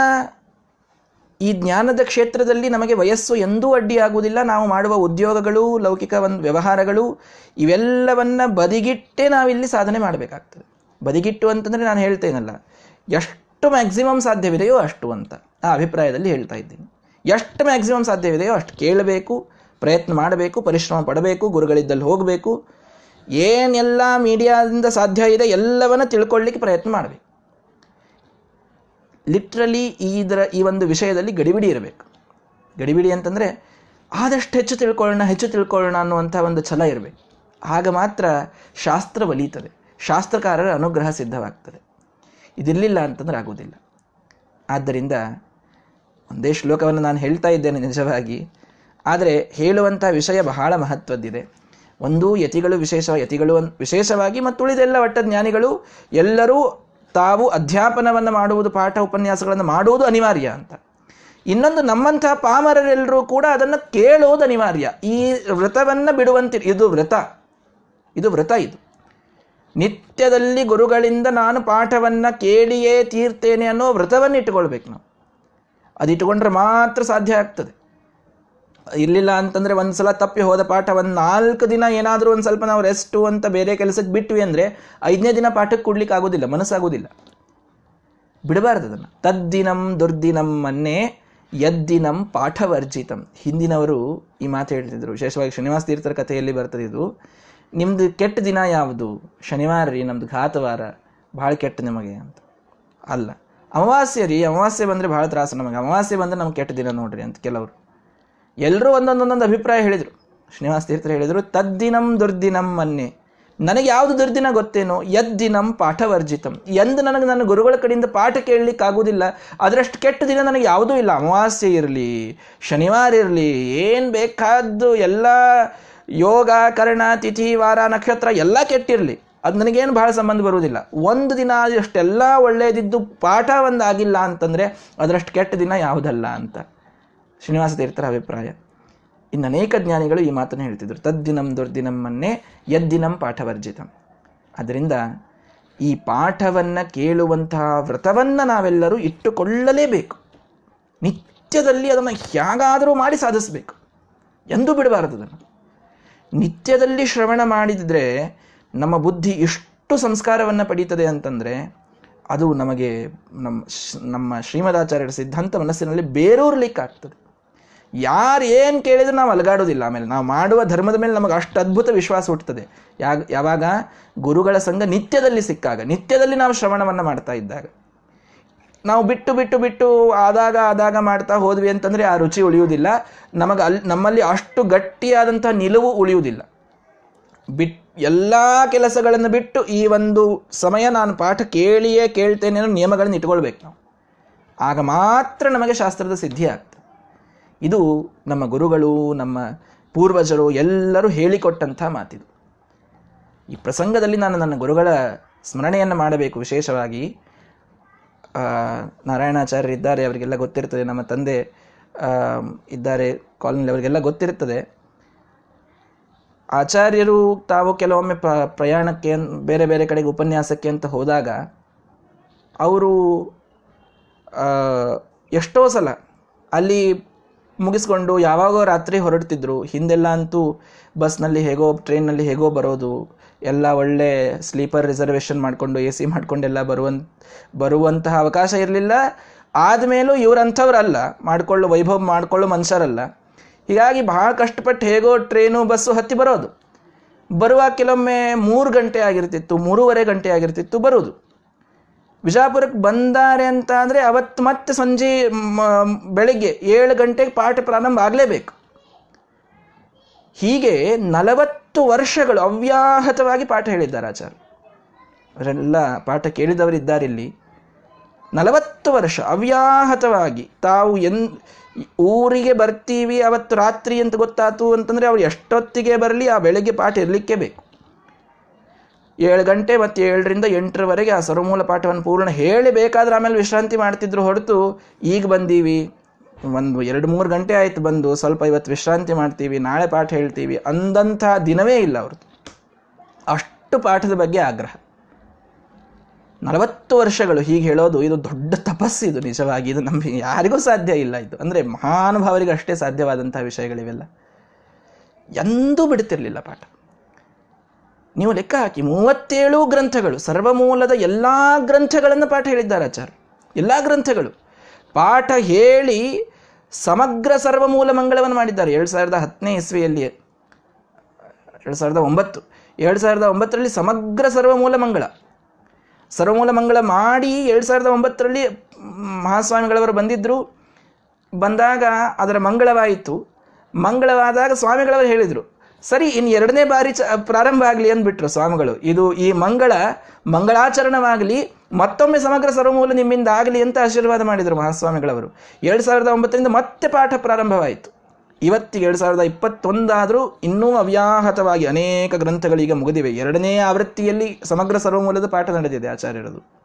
Speaker 1: ಈ ಜ್ಞಾನದ ಕ್ಷೇತ್ರದಲ್ಲಿ ನಮಗೆ ವಯಸ್ಸು ಎಂದೂ ಅಡ್ಡಿಯಾಗುವುದಿಲ್ಲ. ನಾವು ಮಾಡುವ ಉದ್ಯೋಗಗಳು, ಲೌಕಿಕ ಒಂದು ವ್ಯವಹಾರಗಳು, ಇವೆಲ್ಲವನ್ನು ಬದಿಗಿಟ್ಟೇ ನಾವಿಲ್ಲಿ ಸಾಧನೆ ಮಾಡಬೇಕಾಗ್ತದೆ. ಬದಿಗಿಟ್ಟು ಅಂತಂದರೆ ನಾನು ಹೇಳ್ತೇನಲ್ಲ, ಎಷ್ಟು ಮ್ಯಾಕ್ಸಿಮಮ್ ಸಾಧ್ಯವಿದೆಯೋ ಅಷ್ಟು ಅಂತ ಆ ಅಭಿಪ್ರಾಯದಲ್ಲಿ ಹೇಳ್ತಾ ಇದ್ದೀನಿ. ಎಷ್ಟು ಮ್ಯಾಕ್ಸಿಮಮ್ ಸಾಧ್ಯವಿದೆಯೋ ಅಷ್ಟು ಕೇಳಬೇಕು, ಪ್ರಯತ್ನ ಮಾಡಬೇಕು, ಪರಿಶ್ರಮ ಪಡಬೇಕು, ಗುರುಗಳಿದ್ದಲ್ಲಿ ಹೋಗಬೇಕು. ಏನೆಲ್ಲ ಮೀಡಿಯಾದಿಂದ ಸಾಧ್ಯ ಇದೆ ಎಲ್ಲವನ್ನ ತಿಳ್ಕೊಳ್ಳಿಕ್ಕೆ ಪ್ರಯತ್ನ ಮಾಡಬೇಕು. ಲಿಟ್ರಲಿ ಇದರ, ಈ ಒಂದು ವಿಷಯದಲ್ಲಿ ಗಡಿಬಿಡಿ ಇರಬೇಕು. ಗಡಿಬಿಡಿ ಅಂತಂದರೆ ಆದಷ್ಟು ಹೆಚ್ಚು ತಿಳ್ಕೊಳ್ಳೋಣ ಹೆಚ್ಚು ತಿಳ್ಕೊಳ್ಳೋಣ ಅನ್ನುವಂಥ ಒಂದು ಛಲ ಇರಬೇಕು. ಆಗ ಮಾತ್ರ ಶಾಸ್ತ್ರ ಒಲಿಯುತ್ತದೆ ಶಾಸ್ತ್ರಕಾರರ ಅನುಗ್ರಹ ಸಿದ್ಧವಾಗ್ತದೆ. ಇದಿರಲಿಲ್ಲ ಅಂತಂದ್ರೆ ಆಗುವುದಿಲ್ಲ. ಆದ್ದರಿಂದ ಒಂದೇ ಶ್ಲೋಕವನ್ನು ನಾನು ಹೇಳ್ತಾ ಇದ್ದೇನೆ ನಿಜವಾಗಿ. ಆದರೆ ಹೇಳುವಂಥ ವಿಷಯ ಬಹಳ ಮಹತ್ವದ್ದಿದೆ. ಒಂದು ಯತಿಗಳು ವಿಶೇಷ, ಯತಿಗಳು ವಿಶೇಷವಾಗಿ ಮತ್ತು ಉಳಿದೆಲ್ಲ ಒಟ್ಟ ಜ್ಞಾನಿಗಳು ಎಲ್ಲರೂ ತಾವು ಅಧ್ಯಾಪನವನ್ನು ಮಾಡುವುದು, ಪಾಠ ಉಪನ್ಯಾಸಗಳನ್ನು ಮಾಡುವುದು ಅನಿವಾರ್ಯ ಅಂತ. ಇನ್ನೊಂದು ನಮ್ಮಂತಹ ಪಾಮರರೆಲ್ಲರೂ ಕೂಡ ಅದನ್ನು ಕೇಳೋದು ಅನಿವಾರ್ಯ. ಈ ವ್ರತವನ್ನು ಬಿಡುವಂತಿ ಇದು ವ್ರತ. ಇದು ವ್ರತ ಇದು. ನಿತ್ಯದಲ್ಲಿ ಗುರುಗಳಿಂದ ನಾನು ಪಾಠವನ್ನು ಕೇಳಿಯೇ ತೀರ್ತೇನೆ ಅನ್ನೋ ವ್ರತವನ್ನು ಇಟ್ಟುಕೊಳ್ಬೇಕು ನಾವು. ಅದು ಇಟ್ಟುಕೊಂಡ್ರೆ ಮಾತ್ರ ಸಾಧ್ಯ ಆಗ್ತದೆ. ಇರಲಿಲ್ಲ ಅಂತಂದರೆ ಒಂದು ಸಲ ತಪ್ಪಿ ಹೋದ ಪಾಠ, ಒಂದು ನಾಲ್ಕು ದಿನ ಏನಾದರೂ ಒಂದು ಸ್ವಲ್ಪ ನಾವು ರೆಸ್ಟು ಅಂತ ಬೇರೆ ಕೆಲಸಕ್ಕೆ ಬಿಟ್ವಿ ಅಂದರೆ ಐದನೇ ದಿನ ಪಾಠಕ್ಕೆ ಕೊಡ್ಲಿಕ್ಕೆ ಆಗೋದಿಲ್ಲ, ಮನಸ್ಸಾಗೋದಿಲ್ಲ. ಬಿಡಬಾರ್ದು ಅದನ್ನು. ತದ್ದಿನಂ ದುರ್ದಿನಂ ಮೊನ್ನೆ ಯದ್ದಿನಂ ಪಾಠವರ್ಜಿತಂ. ಹಿಂದಿನವರು ಈ ಮಾತು ಹೇಳ್ತಿದ್ರು. ವಿಶೇಷವಾಗಿ ಶನಿವಾಸ ತೀರ್ಥರ ಕಥೆಯಲ್ಲಿ ಬರ್ತದೆ ಇದು. ನಿಮ್ಮದು ಕೆಟ್ಟ ದಿನ ಯಾವುದು? ಶನಿವಾರ ರೀ ನಮ್ಮದು ಘಾತವಾರ. ಭಾಳ ಕೆಟ್ಟ ನಿಮಗೆ ಅಂತ. ಅಲ್ಲ. ಅಮಾವಾಸ್ಯೆ ರೀ, ಅಮಾವಾಸ್ಯೆ ಬಂದರೆ ಭಾಳ ತ್ರಾಸು ನಮಗೆ. ಅಮಾವಾಸ್ಯೆ ಬಂದರೆ ನಮ್ಗೆ ಕೆಟ್ಟ ದಿನ ನೋಡ್ರಿ ಅಂತ ಕೆಲವರು. ಎಲ್ಲರೂ ಒಂದೊಂದೊಂದೊಂದು ಅಭಿಪ್ರಾಯ ಹೇಳಿದರು. ಶ್ರೀನಿವಾಸ ತೀರ್ಥರು ಹೇಳಿದರು, ತದ್ದಿನಂ ದುರ್ದಿನಂ ಮನ್ನೆ ನನಗೆ ಯಾವುದು ದುರ್ದಿನ ಗೊತ್ತೇನೋ, ಯದ್ದಿನಂ ಪಾಠವರ್ಜಿತಂ. ಎಂದು ನನಗೆ ನನ್ನ ಗುರುಗಳ ಕಡೆಯಿಂದ ಪಾಠ ಕೇಳಲಿಕ್ಕೆ ಆಗುವುದಿಲ್ಲ ಅದರಷ್ಟು ಕೆಟ್ಟ ದಿನ ನನಗೆ ಯಾವುದೂ ಇಲ್ಲ. ಅಮಾವಾಸ್ಯೆ ಇರಲಿ, ಶನಿವಾರ ಇರಲಿ, ಏನು ಬೇಕಾದ್ದು ಎಲ್ಲ ಯೋಗ, ಕರ್ಣ, ತಿಥಿ, ವಾರ, ನಕ್ಷತ್ರ ಎಲ್ಲ ಕೆಟ್ಟಿರಲಿ. ಅದು ನನಗೇನು ಬಹಳ ಸಂಬಂಧ ಬರುವುದಿಲ್ಲ. ಒಂದು ದಿನ ಅಷ್ಟೆಲ್ಲ ಒಳ್ಳೆಯದಿದ್ದು ಪಾಠ ಒಂದಾಗಿಲ್ಲ ಅಂತಂದರೆ ಅದರಷ್ಟು ಕೆಟ್ಟ ದಿನ ಯಾವುದಲ್ಲ ಅಂತ. ಶ್ರೀನಿವಾಸ ತೀರ್ಥರ ಅಭಿಪ್ರಾಯ. ಇನ್ನು ಅನೇಕ ಜ್ಞಾನಿಗಳು ಈ ಮಾತನ್ನು ಹೇಳ್ತಿದ್ರು. ತದ್ದಿನಂ ದುರ್ದಿನಂ ಮನ್ನೆ ಯದ್ದಿನಂ ಪಾಠವರ್ಜಿತಂ. ಅದರಿಂದ ಈ ಪಾಠವನ್ನು ಕೇಳುವಂತಹ ವ್ರತವನ್ನು ನಾವೆಲ್ಲರೂ ಇಟ್ಟುಕೊಳ್ಳಲೇಬೇಕು. ನಿತ್ಯದಲ್ಲಿ ಅದನ್ನು ಹೇಗಾದರೂ ಮಾಡಿ ಸಾಧಿಸಬೇಕು. ಎಂದೂ ಬಿಡಬಾರದು ಅದನ್ನು. ನಿತ್ಯದಲ್ಲಿ ಶ್ರವಣ ಮಾಡಿದರೆ ನಮ್ಮ ಬುದ್ಧಿ ಎಷ್ಟು ಸಂಸ್ಕಾರವನ್ನು ಪಡೀತದೆ ಅಂತಂದರೆ ಅದು ನಮಗೆ ನಮ್ಮ ನಮ್ಮ ಶ್ರೀಮದಾಚಾರ್ಯರ ಸಿದ್ಧಾಂತ ಮನಸ್ಸಿನಲ್ಲಿ ಬೇರೂರ್ಲಿಕ್ಕಾಗ್ತದೆ. ಯಾರು ಏನು ಕೇಳಿದ್ರೆ ನಾವು ಅಲಗಾಡೋದಿಲ್ಲ. ಆಮೇಲೆ ನಾವು ಮಾಡುವ ಧರ್ಮದ ಮೇಲೆ ನಮಗೆ ಅಷ್ಟು ಅದ್ಭುತ ವಿಶ್ವಾಸ ಹುಟ್ಟುತ್ತದೆ. ಯಾ, ಯಾವಾಗ ಗುರುಗಳ ಸಂಘ ನಿತ್ಯದಲ್ಲಿ ಸಿಕ್ಕಾಗ, ನಿತ್ಯದಲ್ಲಿ ನಾವು ಶ್ರವಣವನ್ನು ಮಾಡ್ತಾ ಇದ್ದಾಗ. ನಾವು ಬಿಟ್ಟು ಬಿಟ್ಟು ಬಿಟ್ಟು ಆದಾಗ ಆದಾಗ ಮಾಡ್ತಾ ಹೋದ್ವಿ ಅಂತಂದರೆ ಆ ರುಚಿ ಉಳಿಯುವುದಿಲ್ಲ. ನಮಗೆ ಅಲ್ಲಿ ನಮ್ಮಲ್ಲಿ ಅಷ್ಟು ಗಟ್ಟಿಯಾದಂಥ ನಿಲುವು ಉಳಿಯುವುದಿಲ್ಲ. ಬಿಟ್, ಎಲ್ಲ ಕೆಲಸಗಳನ್ನು ಬಿಟ್ಟು ಈ ಒಂದು ಸಮಯ ನಾನು ಪಾಠ ಕೇಳಿಯೇ ಕೇಳ್ತೇನೆ ಅನ್ನೋ ನಿಯಮಗಳನ್ನು ಇಟ್ಕೊಳ್ಬೇಕು ನಾವು. ಆಗ ಮಾತ್ರ ನಮಗೆ ಶಾಸ್ತ್ರದ ಸಿದ್ಧಿ ಆಗ್ತದೆ. ಇದು ನಮ್ಮ ಗುರುಗಳು, ನಮ್ಮ ಪೂರ್ವಜರು ಎಲ್ಲರೂ ಹೇಳಿಕೊಟ್ಟಂಥ ಮಾತಿದು. ಈ ಪ್ರಸಂಗದಲ್ಲಿ ನಾನು ನನ್ನ ಗುರುಗಳ ಸ್ಮರಣೆಯನ್ನು ಮಾಡಬೇಕು ವಿಶೇಷವಾಗಿ. ನಾರಾಯಣಾಚಾರ್ಯರು ಇದ್ದಾರೆ, ಅವರಿಗೆಲ್ಲ ಗೊತ್ತಿರ್ತದೆ. ನಮ್ಮ ತಂದೆ ಇದ್ದಾರೆ ಕಾಲೋನಿ ಅವರಿಗೆಲ್ಲ ಗೊತ್ತಿರ್ತದೆ. ಆಚಾರ್ಯರು ತಾವು ಕೆಲವೊಮ್ಮೆ ಪ, ಪ್ರಯಾಣಕ್ಕೆ, ಬೇರೆ ಬೇರೆ ಕಡೆಗೆ ಉಪನ್ಯಾಸಕ್ಕೆ ಅಂತ ಹೋದಾಗ, ಅವರು ಎಷ್ಟೋ ಸಲ ಅಲ್ಲಿ ಮುಗಿಸ್ಕೊಂಡು ಯಾವಾಗೋ ರಾತ್ರಿ ಹೊರಡ್ತಿದ್ರು. ಹಿಂದೆಲ್ಲ ಅಂತೂ ಬಸ್ನಲ್ಲಿ ಹೇಗೋ, ಟ್ರೈನ್ನಲ್ಲಿ ಹೇಗೋ ಬರೋದು. ಎಲ್ಲ ಒಳ್ಳೆ ಸ್ಲೀಪರ್ ರಿಸರ್ವೇಷನ್ ಮಾಡಿಕೊಂಡು, ಎ ಸಿ ಮಾಡಿಕೊಂಡೆಲ್ಲ ಬರುವಂತ, ಬರುವಂತಹ ಅವಕಾಶ ಇರಲಿಲ್ಲ. ಆದಮೇಲೂ ಇವರಂಥವ್ರಲ್ಲ. ಮಾಡ್ಕೊಳ್ಳೋ ವೈಭವ ಮಾಡಿಕೊಳ್ಳೋ ಮನುಷ್ಯರಲ್ಲ. ಹೀಗಾಗಿ ಭಾಳ ಕಷ್ಟಪಟ್ಟು ಹೇಗೋ ಟ್ರೈನು, ಬಸ್ಸು ಹತ್ತಿ ಬರೋದು. ಬರುವ ಕೆಲವೊಮ್ಮೆ ಮೂರು ಗಂಟೆ ಆಗಿರ್ತಿತ್ತು, ಮೂರುವರೆ ಗಂಟೆ ಆಗಿರ್ತಿತ್ತು ಬರೋದು. ವಿಜಾಪುರಕ್ಕೆ ಬಂದಾರೆ ಅಂತ ಅಂದರೆ ಅವತ್ತು ಮತ್ತೆ ಸಂಜೆ ಬೆಳಗ್ಗೆ ಏಳು ಗಂಟೆಗೆ ಪಾಠ ಪ್ರಾರಂಭ ಆಗಲೇಬೇಕು. ಹೀಗೆ ನಲವತ್ತು ವರ್ಷಗಳು ಅವ್ಯಾಹತವಾಗಿ ಪಾಠ ಹೇಳಿದ್ದಾರೆ ಆಚಾರ್ಯ. ಅವರೆಲ್ಲ ಪಾಠ ಕೇಳಿದವರಿದ್ದಾರೆ ಇಲ್ಲಿ. ನಲವತ್ತು ವರ್ಷ ಅವ್ಯಾಹತವಾಗಿ ತಾವು ಎನ್, ಊರಿಗೆ ಬರ್ತೀವಿ ಅವತ್ತು ರಾತ್ರಿ ಅಂತ ಗೊತ್ತಾತು ಅಂತಂದರೆ ಅವ್ರು ಎಷ್ಟೊತ್ತಿಗೆ ಬರಲಿ ಆ ಬೆಳಗ್ಗೆ ಪಾಠ ಇರಲಿಕ್ಕೆ ಬೇಕು. ಏಳು ಗಂಟೆ ಮತ್ತು ಏಳರಿಂದ ಎಂಟರವರೆಗೆ ಆ ಸರ್ವಮೂಲ ಪಾಠವನ್ನು ಪೂರ್ಣ ಹೇಳಿ ಬೇಕಾದ್ರೆ ಆಮೇಲೆ ವಿಶ್ರಾಂತಿ ಮಾಡ್ತಿದ್ರು ಹೊರತು ಈಗ ಬಂದೀವಿ. ಒಂದು ಎರಡು ಮೂರು ಗಂಟೆ ಆಯಿತು ಬಂದು ಸ್ವಲ್ಪ ಇವತ್ತು ವಿಶ್ರಾಂತಿ ಮಾಡ್ತೀವಿ, ನಾಳೆ ಪಾಠ ಹೇಳ್ತೀವಿ ಅಂದಂಥ ದಿನವೇ ಇಲ್ಲ ಅವ್ರದ್ದು. ಅಷ್ಟು ಪಾಠದ ಬಗ್ಗೆ ಆಗ್ರಹ. ನಲವತ್ತು ವರ್ಷಗಳು ಹೀಗೆ ಹೇಳೋದು ಇದು ದೊಡ್ಡ ತಪಸ್ಸು ಇದು ನಿಜವಾಗಿ. ಇದು ನಮಗೆ ಯಾರಿಗೂ ಸಾಧ್ಯ ಇಲ್ಲ ಇದು. ಅಂದರೆ ಮಹಾನುಭಾವರಿಗೆ ಅಷ್ಟೇ ಸಾಧ್ಯವಾದಂತಹ ವಿಷಯಗಳಿವೆಲ್ಲ. ಎಂದೂ ಬಿಡ್ತಿರಲಿಲ್ಲ ಪಾಠ. ನೀವು ಲೆಕ್ಕ ಹಾಕಿ ಮೂವತ್ತೇಳು ಗ್ರಂಥಗಳು, ಸರ್ವಮೂಲದ ಎಲ್ಲ ಗ್ರಂಥಗಳನ್ನು ಪಾಠ ಹೇಳಿದ್ದಾರೆ ಆಚಾರ್ಯ. ಎಲ್ಲ ಗ್ರಂಥಗಳು. ಪಾಠ ಹೇಳಿ ಸಮಗ್ರ ಸರ್ವಮೂಲ ಮಂಗಳವನ್ನು ಮಾಡಿದ್ದಾರೆ. ಎರಡು ಸಾವಿರದ ಹತ್ತನೇ ಇಸ್ವಿಯಲ್ಲಿಯೇ ಎರಡು ಸಾವಿರದ ಒಂಬತ್ತು. ಎರಡು ಸಾವಿರದ ಒಂಬತ್ತರಲ್ಲಿ ಸಮಗ್ರ ಸರ್ವಮೂಲ ಮಂಗಳ. ಸರ್ವಮೂಲ ಮಂಗಳ ಮಾಡಿ ಎರಡು ಸಾವಿರದ ಒಂಬತ್ತರಲ್ಲಿ ಮಹಾಸ್ವಾಮಿಗಳವರು ಬಂದಿದ್ದರು ಬಂದಾಗ ಅದರ ಮಂಗಳವಾಯಿತು. ಮಂಗಳವಾದಾಗ ಸ್ವಾಮಿಗಳವರು ಹೇಳಿದರು. ಸರಿ ಇನ್ನು ಎರಡನೇ ಬಾರಿ ಚ ಪ್ರಾರಂಭ ಆಗಲಿ ಅಂದ್ಬಿಟ್ರು ಸ್ವಾಮಿಗಳು. ಇದು ಈ ಮಂಗಳ, ಮಂಗಳಾಚರಣವಾಗಲಿ ಮತ್ತೊಮ್ಮೆ ಸಮಗ್ರ ಸರ್ವಮೂಲ ನಿಮ್ಮಿಂದ ಆಗಲಿ ಅಂತ ಆಶೀರ್ವಾದ ಮಾಡಿದರು ಮಹಾಸ್ವಾಮಿಗಳವರು. ಎರಡು ಸಾವಿರದ ಒಂಬತ್ತರಿಂದ ಮತ್ತೆ ಪಾಠ ಪ್ರಾರಂಭವಾಯಿತು. ಇವತ್ತಿಗೆ ಎರಡು ಸಾವಿರದ ಇಪ್ಪತ್ತೊಂದಾದರೂ ಇನ್ನೂ ಅವ್ಯಾಹತವಾಗಿ ಅನೇಕ ಗ್ರಂಥಗಳೀಗ ಮುಗಿದಿವೆ. ಎರಡನೇ ಆವೃತ್ತಿಯಲ್ಲಿ ಸಮಗ್ರ ಸರ್ವಮೂಲದ ಪಾಠ ನಡೆದಿದೆ ಆಚಾರ್ಯರದು.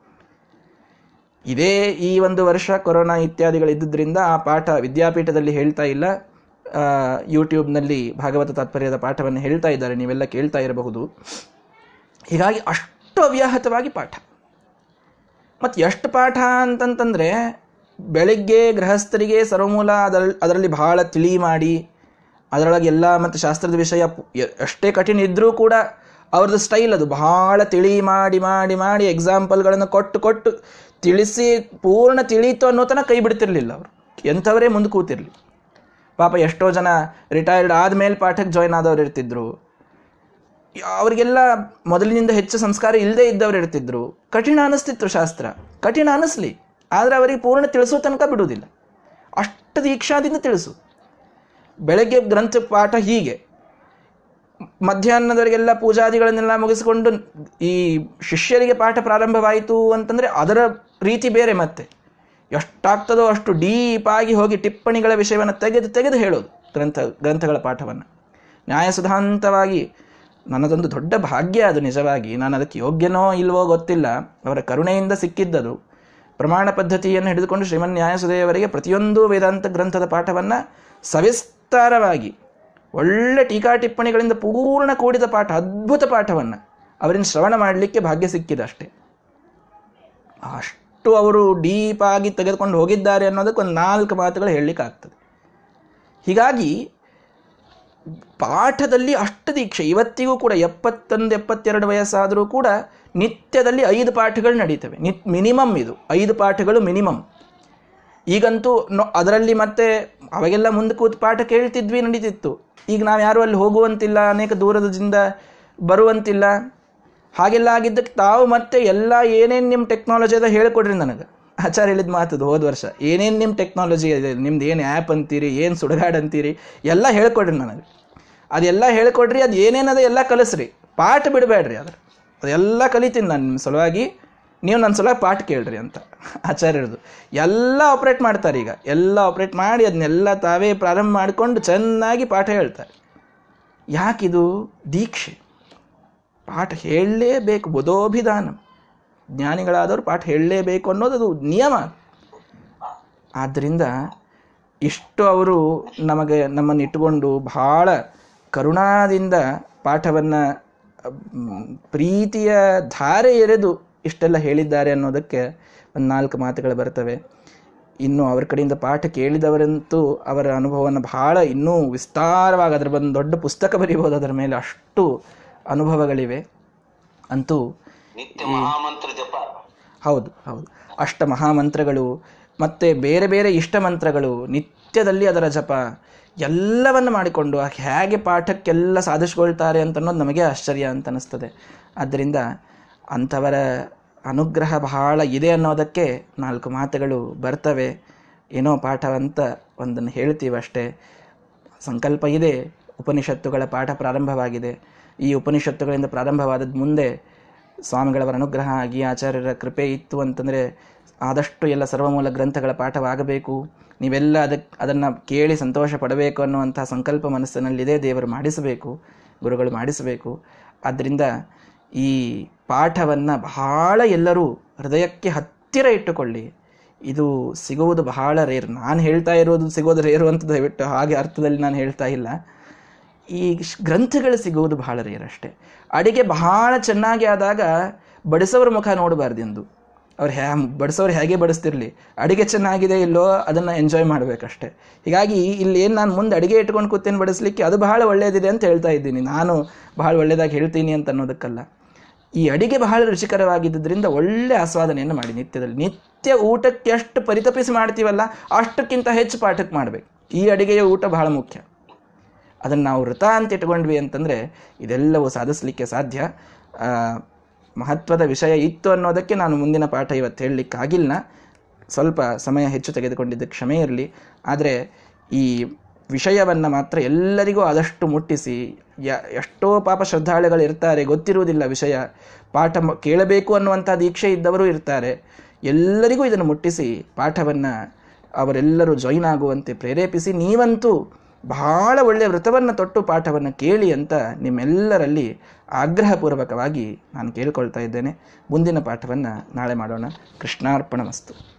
Speaker 1: ಇದೇ ಈ ಒಂದು ವರ್ಷ ಕೊರೋನಾ ಇತ್ಯಾದಿಗಳಿದ್ದುದರಿಂದ ಆ ಪಾಠ ವಿದ್ಯಾಪೀಠದಲ್ಲಿ ಹೇಳ್ತಾ ಇಲ್ಲ. ಯೂಟ್ಯೂಬ್ನಲ್ಲಿ ಭಾಗವತ ತಾತ್ಪರ್ಯದ ಪಾಠವನ್ನು ಹೇಳ್ತಾ ಇದ್ದಾರೆ. ನೀವೆಲ್ಲ ಕೇಳ್ತಾ ಇರಬಹುದು. ಹೀಗಾಗಿ ಅಷ್ಟು ಅವ್ಯಾಹತವಾಗಿ ಪಾಠ. ಮತ್ತು ಎಷ್ಟು ಪಾಠ ಅಂತಂತಂದರೆ ಬೆಳಿಗ್ಗೆ ಗೃಹಸ್ಥರಿಗೆ ಸರ್ವಮೂಲ ಅದರಲ್ಲಿ ಅದರಲ್ಲಿ ಬಹಳ ತಿಳಿ ಮಾಡಿ, ಅದರೊಳಗೆ ಎಲ್ಲ ಮತ್ತು ಶಾಸ್ತ್ರದ ವಿಷಯ ಎಷ್ಟೇ ಕಠಿಣ ಇದ್ದರೂ ಕೂಡ ಅವ್ರದ್ದು ಸ್ಟೈಲ್ ಅದು. ಬಹಳ ತಿಳಿ ಮಾಡಿ ಮಾಡಿ ಮಾಡಿ ಎಕ್ಸಾಂಪಲ್ಗಳನ್ನು ಕೊಟ್ಟು ಕೊಟ್ಟು ತಿಳಿಸಿ ಪೂರ್ಣ ತಿಳಿಯಿತು ಅನ್ನೋ ತನಕ ಕೈ ಬಿಡ್ತಿರ್ಲಿಲ್ಲ ಅವರು. ಎಂಥವರೇ ಮುಂದೆ ಕೂತಿರಲಿ. ಪಾಪ ಎಷ್ಟೋ ಜನ ರಿಟೈರ್ಡ್ ಆದಮೇಲೆ ಪಾಠಕ್ಕೆ ಜಾಯ್ನ್ ಆದವ್ರು ಇರ್ತಿದ್ರು. ಅವರಿಗೆಲ್ಲ ಮೊದಲಿನಿಂದ ಹೆಚ್ಚು ಸಂಸ್ಕಾರ ಇಲ್ಲದೆ ಇದ್ದವ್ರು ಇರ್ತಿದ್ರು. ಕಠಿಣ ಅನಿಸ್ತಿತ್ತು ಶಾಸ್ತ್ರ. ಕಠಿಣ ಅನಿಸ್ಲಿ. ಆದರೆ ಅವರಿಗೆ ಪೂರ್ಣ ತಿಳಿಸೋ ತನಕ ಬಿಡುವುದಿಲ್ಲ ಅಷ್ಟು ದೀಕ್ಷಾದಿಂದ ತಿಳಿಸು. ಬೆಳಗ್ಗೆ ಗ್ರಂಥ ಪಾಠ ಹೀಗೆ. ಮಧ್ಯಾಹ್ನದವರಿಗೆಲ್ಲ ಪೂಜಾದಿಗಳನ್ನೆಲ್ಲ ಮುಗಿಸಿಕೊಂಡು ಈ ಶಿಷ್ಯರಿಗೆ ಪಾಠ ಪ್ರಾರಂಭವಾಯಿತು ಅಂತಂದರೆ ಅದರ ರೀತಿ ಬೇರೆ ಮತ್ತೆ. ಎಷ್ಟಾಗ್ತದೋ ಅಷ್ಟು ಡೀಪಾಗಿ ಹೋಗಿ ಟಿಪ್ಪಣಿಗಳ ವಿಷಯವನ್ನು ತೆಗೆದು ತೆಗೆದು ಹೇಳೋದು ಗ್ರಂಥ, ಗ್ರಂಥಗಳ ಪಾಠವನ್ನು. ನ್ಯಾಯಸುಧಾಂತವಾಗಿ ನನ್ನದೊಂದು ದೊಡ್ಡ ಭಾಗ್ಯ ಅದು ನಿಜವಾಗಿ. ನಾನು ಅದಕ್ಕೆ ಯೋಗ್ಯನೋ ಇಲ್ವೋ ಗೊತ್ತಿಲ್ಲ. ಅವರ ಕರುಣೆಯಿಂದ ಸಿಕ್ಕಿದ್ದದು. ಪ್ರಮಾಣ ಪದ್ಧತಿಯನ್ನು ಹಿಡಿದುಕೊಂಡು ಶ್ರೀಮನ್ ನ್ಯಾಯಸುದೇವರಿಗೆ ಪ್ರತಿಯೊಂದು ವೇದಾಂತ ಗ್ರಂಥದ ಪಾಠವನ್ನು ಸವಿಸ್ತಾರವಾಗಿ, ಒಳ್ಳೆ ಟೀಕಾ ಟಿಪ್ಪಣಿಗಳಿಂದ ಪೂರ್ಣ ಕೂಡಿದ ಪಾಠ, ಅದ್ಭುತ ಪಾಠವನ್ನು ಅವರಿಂದ ಶ್ರವಣ ಮಾಡಲಿಕ್ಕೆ ಭಾಗ್ಯ ಸಿಕ್ಕಿದೆ ಅಷ್ಟೇ ಅಷ್ಟು ಅವರು ಡೀಪಾಗಿ ತೆಗೆದುಕೊಂಡು ಹೋಗಿದ್ದಾರೆ ಅನ್ನೋದಕ್ಕೆ ಒಂದು ನಾಲ್ಕು ಮಾತುಗಳು ಹೇಳಲಿಕ್ಕಾಗ್ತದೆ ಹೀಗಾಗಿ ಪಾಠದಲ್ಲಿ ಅಷ್ಟು ದೀಕ್ಷೆ, ಇವತ್ತಿಗೂ ಕೂಡ ಎಪ್ಪತ್ತೊಂದು, ಎಪ್ಪತ್ತೆರಡು ವಯಸ್ಸಾದರೂ ಕೂಡ ನಿತ್ಯದಲ್ಲಿ ಐದು ಪಾಠಗಳು ನಡೀತವೆ. ನಿತ್, ಮಿನಿಮಮ್ ಇದು. ಐದು ಪಾಠಗಳು ಮಿನಿಮಮ್. ಈಗಂತೂ ಅದರಲ್ಲಿ ಮತ್ತೆ ಅವಾಗೆಲ್ಲ ಮುಂದೆ ಕೂತು ಪಾಠ ಕೇಳ್ತಿದ್ವಿ, ನಡೀತಿತ್ತು. ಈಗ ನಾವು ಯಾರು ಅಲ್ಲಿ ಹೋಗುವಂತಿಲ್ಲ, ಅನೇಕ ದೂರದಿಂದ ಬರುವಂತಿಲ್ಲ. ಹಾಗೆಲ್ಲ ಆಗಿದ್ದಕ್ಕೆ ತಾವು ಮತ್ತೆ ಎಲ್ಲ ಏನೇನು ನಿಮ್ಮ ಟೆಕ್ನಾಲಜಿ ಅದ ಹೇಳಿಕೊಡ್ರಿ ನನಗೆ. ಆಚಾರ ಹೇಳಿದ ಮಾತದು ಹೋದ ವರ್ಷ. ಏನೇನು ನಿಮ್ಮ ಟೆಕ್ನಾಲಜಿ ಇದೆ, ನಿಮ್ದು ಏನು ಆ್ಯಪ್ ಅಂತೀರಿ, ಏನು ಸುಡಗಾಡ್ ಅಂತೀರಿ, ಎಲ್ಲ ಹೇಳ್ಕೊಡ್ರಿ ನನಗೆ. ಅದೆಲ್ಲ ಹೇಳ್ಕೊಡ್ರಿ, ಅದು ಏನೇನದ ಎಲ್ಲ ಕಲಿಸ್ರಿ. ಪಾಠ ಬಿಡಬೇಡ್ರಿ ಅದ್ರ. ಅದೆಲ್ಲ ಕಲಿತೀನಿ ನಾನು ನಿಮ್ಮ ಸಲುವಾಗಿ. ನೀವು ನನ್ನ ಸಲುವಾಗಿ ಪಾಠ ಕೇಳ್ರಿ ಅಂತ ಆಚಾರ್ಯರದು ಎಲ್ಲ ಆಪ್ರೇಟ್ ಮಾಡ್ತಾರೆ ಈಗ. ಎಲ್ಲ ಆಪ್ರೇಟ್ ಮಾಡಿ ಅದನ್ನೆಲ್ಲ ತಾವೇ ಪ್ರಾರಂಭ ಮಾಡಿಕೊಂಡು ಚೆನ್ನಾಗಿ ಪಾಠ ಹೇಳ್ತಾರೆ. ಯಾಕಿದು? ದೀಕ್ಷೆ. ಪಾಠ ಹೇಳಲೇಬೇಕು, ಬುಧೋಭಿಧಾನ. ಜ್ಞಾನಿಗಳಾದವರು ಪಾಠ ಹೇಳಲೇಬೇಕು ಅನ್ನೋದು ಅದು ನಿಯಮ. ಆದ್ದರಿಂದ ಇಷ್ಟು ಅವರು ನಮಗೆ ನಮ್ಮನ್ನು ಇಟ್ಟುಕೊಂಡು ಬಹಳ ಕರುಣಾದಿಂದ ಪಾಠವನ್ನು, ಪ್ರೀತಿಯ ಧಾರೆ ಎರೆದು ಇಷ್ಟೆಲ್ಲ ಹೇಳಿದ್ದಾರೆ ಅನ್ನೋದಕ್ಕೆ ಒಂದು ನಾಲ್ಕು ಮಾತುಗಳು ಬರ್ತವೆ. ಇನ್ನು ಅವರ ಕಡೆಯಿಂದ ಪಾಠ ಕೇಳಿದವರಂತೂ ಅವರ ಅನುಭವವನ್ನು ಬಹಳ ಇನ್ನೂ ವಿಸ್ತಾರವಾಗಿ ಅದರ ಬಂದು ದೊಡ್ಡ ಪುಸ್ತಕ ಬರೀಬಹುದು ಅದರ ಮೇಲೆ ಅಷ್ಟು ಅನುಭವಗಳಿವೆ. ಅಂತೂ
Speaker 2: ಮಹಾಮಂತ್ರ ಜಪ.
Speaker 1: ಹೌದು ಹೌದು. ಅಷ್ಟ ಮಹಾಮಂತ್ರಗಳು ಮತ್ತು ಬೇರೆ ಬೇರೆ ಇಷ್ಟ ಮಂತ್ರಗಳು ನಿತ್ಯದಲ್ಲಿ ಅದರ ಜಪ ಎಲ್ಲವನ್ನು ಮಾಡಿಕೊಂಡು ಹೇಗೆ ಪಾಠಕ್ಕೆಲ್ಲ ಸಾಧಿಸ್ಕೊಳ್ತಾರೆ ಅಂತ ಅನ್ನೋದು ನಮಗೆ ಆಶ್ಚರ್ಯ ಅಂತ ಅನ್ನಿಸ್ತದೆ. ಆದ್ದರಿಂದ ಅಂಥವರ ಅನುಗ್ರಹ ಬಹಳ ಇದೆ ಅನ್ನೋದಕ್ಕೆ ನಾಲ್ಕು ಮಾತುಗಳು ಬರ್ತವೆ. ಏನೋ ಪಾಠ ಅಂತ ಒಂದನ್ನು ಹೇಳ್ತೀವಷ್ಟೇ. ಸಂಕಲ್ಪ ಇದೆ. ಉಪನಿಷತ್ತುಗಳ ಪಾಠ ಪ್ರಾರಂಭವಾಗಿದೆ. ಈ ಉಪನಿಷತ್ತುಗಳಿಂದ ಪ್ರಾರಂಭವಾದದ್ದು ಮುಂದೆ ಸ್ವಾಮಿಗಳವರ ಅನುಗ್ರಹ ಆಗಿ ಆಚಾರ್ಯರ ಕೃಪೆ ಇತ್ತು ಅಂತಂದರೆ ಆದಷ್ಟು ಎಲ್ಲ ಸರ್ವಮೂಲ ಗ್ರಂಥಗಳ ಪಾಠವಾಗಬೇಕು. ನೀವೆಲ್ಲ ಅದಕ್ಕೆ ಅದನ್ನು ಕೇಳಿ ಸಂತೋಷ ಪಡಬೇಕು ಅನ್ನುವಂಥ ಸಂಕಲ್ಪ ಮನಸ್ಸಿನಲ್ಲಿದೆ ದೇವರು ಮಾಡಿಸಬೇಕು, ಗುರುಗಳು ಮಾಡಿಸಬೇಕು. ಆದ್ದರಿಂದ ಈ ಪಾಠವನ್ನು ಬಹಳ ಎಲ್ಲರೂ ಹೃದಯಕ್ಕೆ ಹತ್ತಿರ ಇಟ್ಟುಕೊಳ್ಳಿ. ಇದು ಸಿಗುವುದು ಬಹಳ ರೇರು. ನಾನು ಹೇಳ್ತಾ ಇರೋದು ಸಿಗೋದು ರೇರು ಅಂತ ದಯವಿಟ್ಟು ಹಾಗೆ ಅರ್ಥದಲ್ಲಿ ನಾನು ಹೇಳ್ತಾ ಇಲ್ಲ. ಈ ಗ್ರಂಥಗಳು ಸಿಗುವುದು ಬಹಳ ರೇರಷ್ಟೇ. ಅಷ್ಟೇ ಅಡಿಗೆ ಬಹಳ ಚೆನ್ನಾಗಿ ಆದಾಗ ಬಡಿಸೋರ ಮುಖ ನೋಡಬಾರ್ದೆಂದು. ಅವ್ರು ಹ್ಯಾ ಬಡಿಸೋರು ಹೇಗೆ ಬಡಿಸ್ತಿರ್ಲಿ? ಅಡುಗೆ ಚೆನ್ನಾಗಿದೆ ಇಲ್ಲೋ, ಅದನ್ನು ಎಂಜಾಯ್ ಮಾಡಬೇಕಷ್ಟೆ. ಹೀಗಾಗಿ ಇಲ್ಲಿ ಏನು ನಾನು ಮುಂದೆ ಅಡುಗೆ ಇಟ್ಕೊಂಡು ಕೂತೇನೆ ಬಡಿಸ್ಲಿಕ್ಕೆ ಅದು ಬಹಳ ಒಳ್ಳೆಯದಿದೆ ಅಂತ ಹೇಳ್ತಾ ಇದ್ದೀನಿ. ನಾನು ಬಹಳ ಒಳ್ಳೆಯದಾಗಿ ಹೇಳ್ತೀನಿ ಅಂತ ಅನ್ನೋದಕ್ಕಲ್ಲ. ಈ ಅಡಿಗೆ ಬಹಳ ರುಚಿಕರವಾಗಿದ್ದರಿಂದ ಒಳ್ಳೆ ಆಸ್ವಾದನೆಯನ್ನು ಮಾಡಿ ನಿತ್ಯದಲ್ಲಿ. ನಿತ್ಯ ಊಟಕ್ಕೆ ಎಷ್ಟು ಪರಿತಪಿಸಿ ಮಾಡ್ತೀವಲ್ಲ, ಅಷ್ಟಕ್ಕಿಂತ ಹೆಚ್ಚು ಪಾಠಕ್ಕೆ ಮಾಡಬೇಕು. ಈ ಅಡಿಗೆಯ ಊಟ ಬಹಳ ಮುಖ್ಯ. ಅದನ್ನು ನಾವು ವೃತ ಅಂತ ಇಟ್ಕೊಂಡ್ವಿ ಅಂತಂದರೆ ಇದೆಲ್ಲವೂ ಸಾಧಿಸಲಿಕ್ಕೆ ಸಾಧ್ಯ. ಮಹತ್ವದ ವಿಷಯ ಇತ್ತು ಅನ್ನೋದಕ್ಕೆ ನಾನು ಮುಂದಿನ ಪಾಠ ಇವತ್ತು ಹೇಳಲಿಕ್ಕಾಗಿಲ್ಲ. ಸ್ವಲ್ಪ ಸಮಯ ಹೆಚ್ಚು ತೆಗೆದುಕೊಂಡಿದ್ದ ಕ್ಷಮೆ ಇರಲಿ. ಆದರೆ ಈ ವಿಷಯವನ್ನು ಮಾತ್ರ ಎಲ್ಲರಿಗೂ ಆದಷ್ಟು ಮುಟ್ಟಿಸಿ, ಯ, ಎಷ್ಟೋ ಪಾಪ ಶ್ರದ್ಧಾಳುಗಳು ಇರ್ತಾರೆ, ಗೊತ್ತಿರುವುದಿಲ್ಲ ವಿಷಯ. ಪಾಠ ಕೇಳಬೇಕು ಅನ್ನುವಂಥ ದೀಕ್ಷೆ ಇದ್ದವರು ಇರ್ತಾರೆ. ಎಲ್ಲರಿಗೂ ಇದನ್ನು ಮುಟ್ಟಿಸಿ ಪಾಠವನ್ನು ಅವರೆಲ್ಲರೂ ಜಾಯಿನ್ ಆಗುವಂತೆ ಪ್ರೇರೇಪಿಸಿ, ನೀವಂತೂ ಬಹಳ ಒಳ್ಳೆಯ ವ್ರತವನ್ನು ತೊಟ್ಟು ಪಾಠವನ್ನು ಕೇಳಿ ಅಂತ ನಿಮ್ಮೆಲ್ಲರಲ್ಲಿ ಆಗ್ರಹಪೂರ್ವಕವಾಗಿ ನಾನು ಕೇಳಿಕೊಳ್ತಾ ಇದ್ದೇನೆ. ಮುಂದಿನ ಪಾಠವನ್ನು ನಾಳೆ ಮಾಡೋಣ. ಕೃಷ್ಣಾರ್ಪಣ ಮಸ್ತು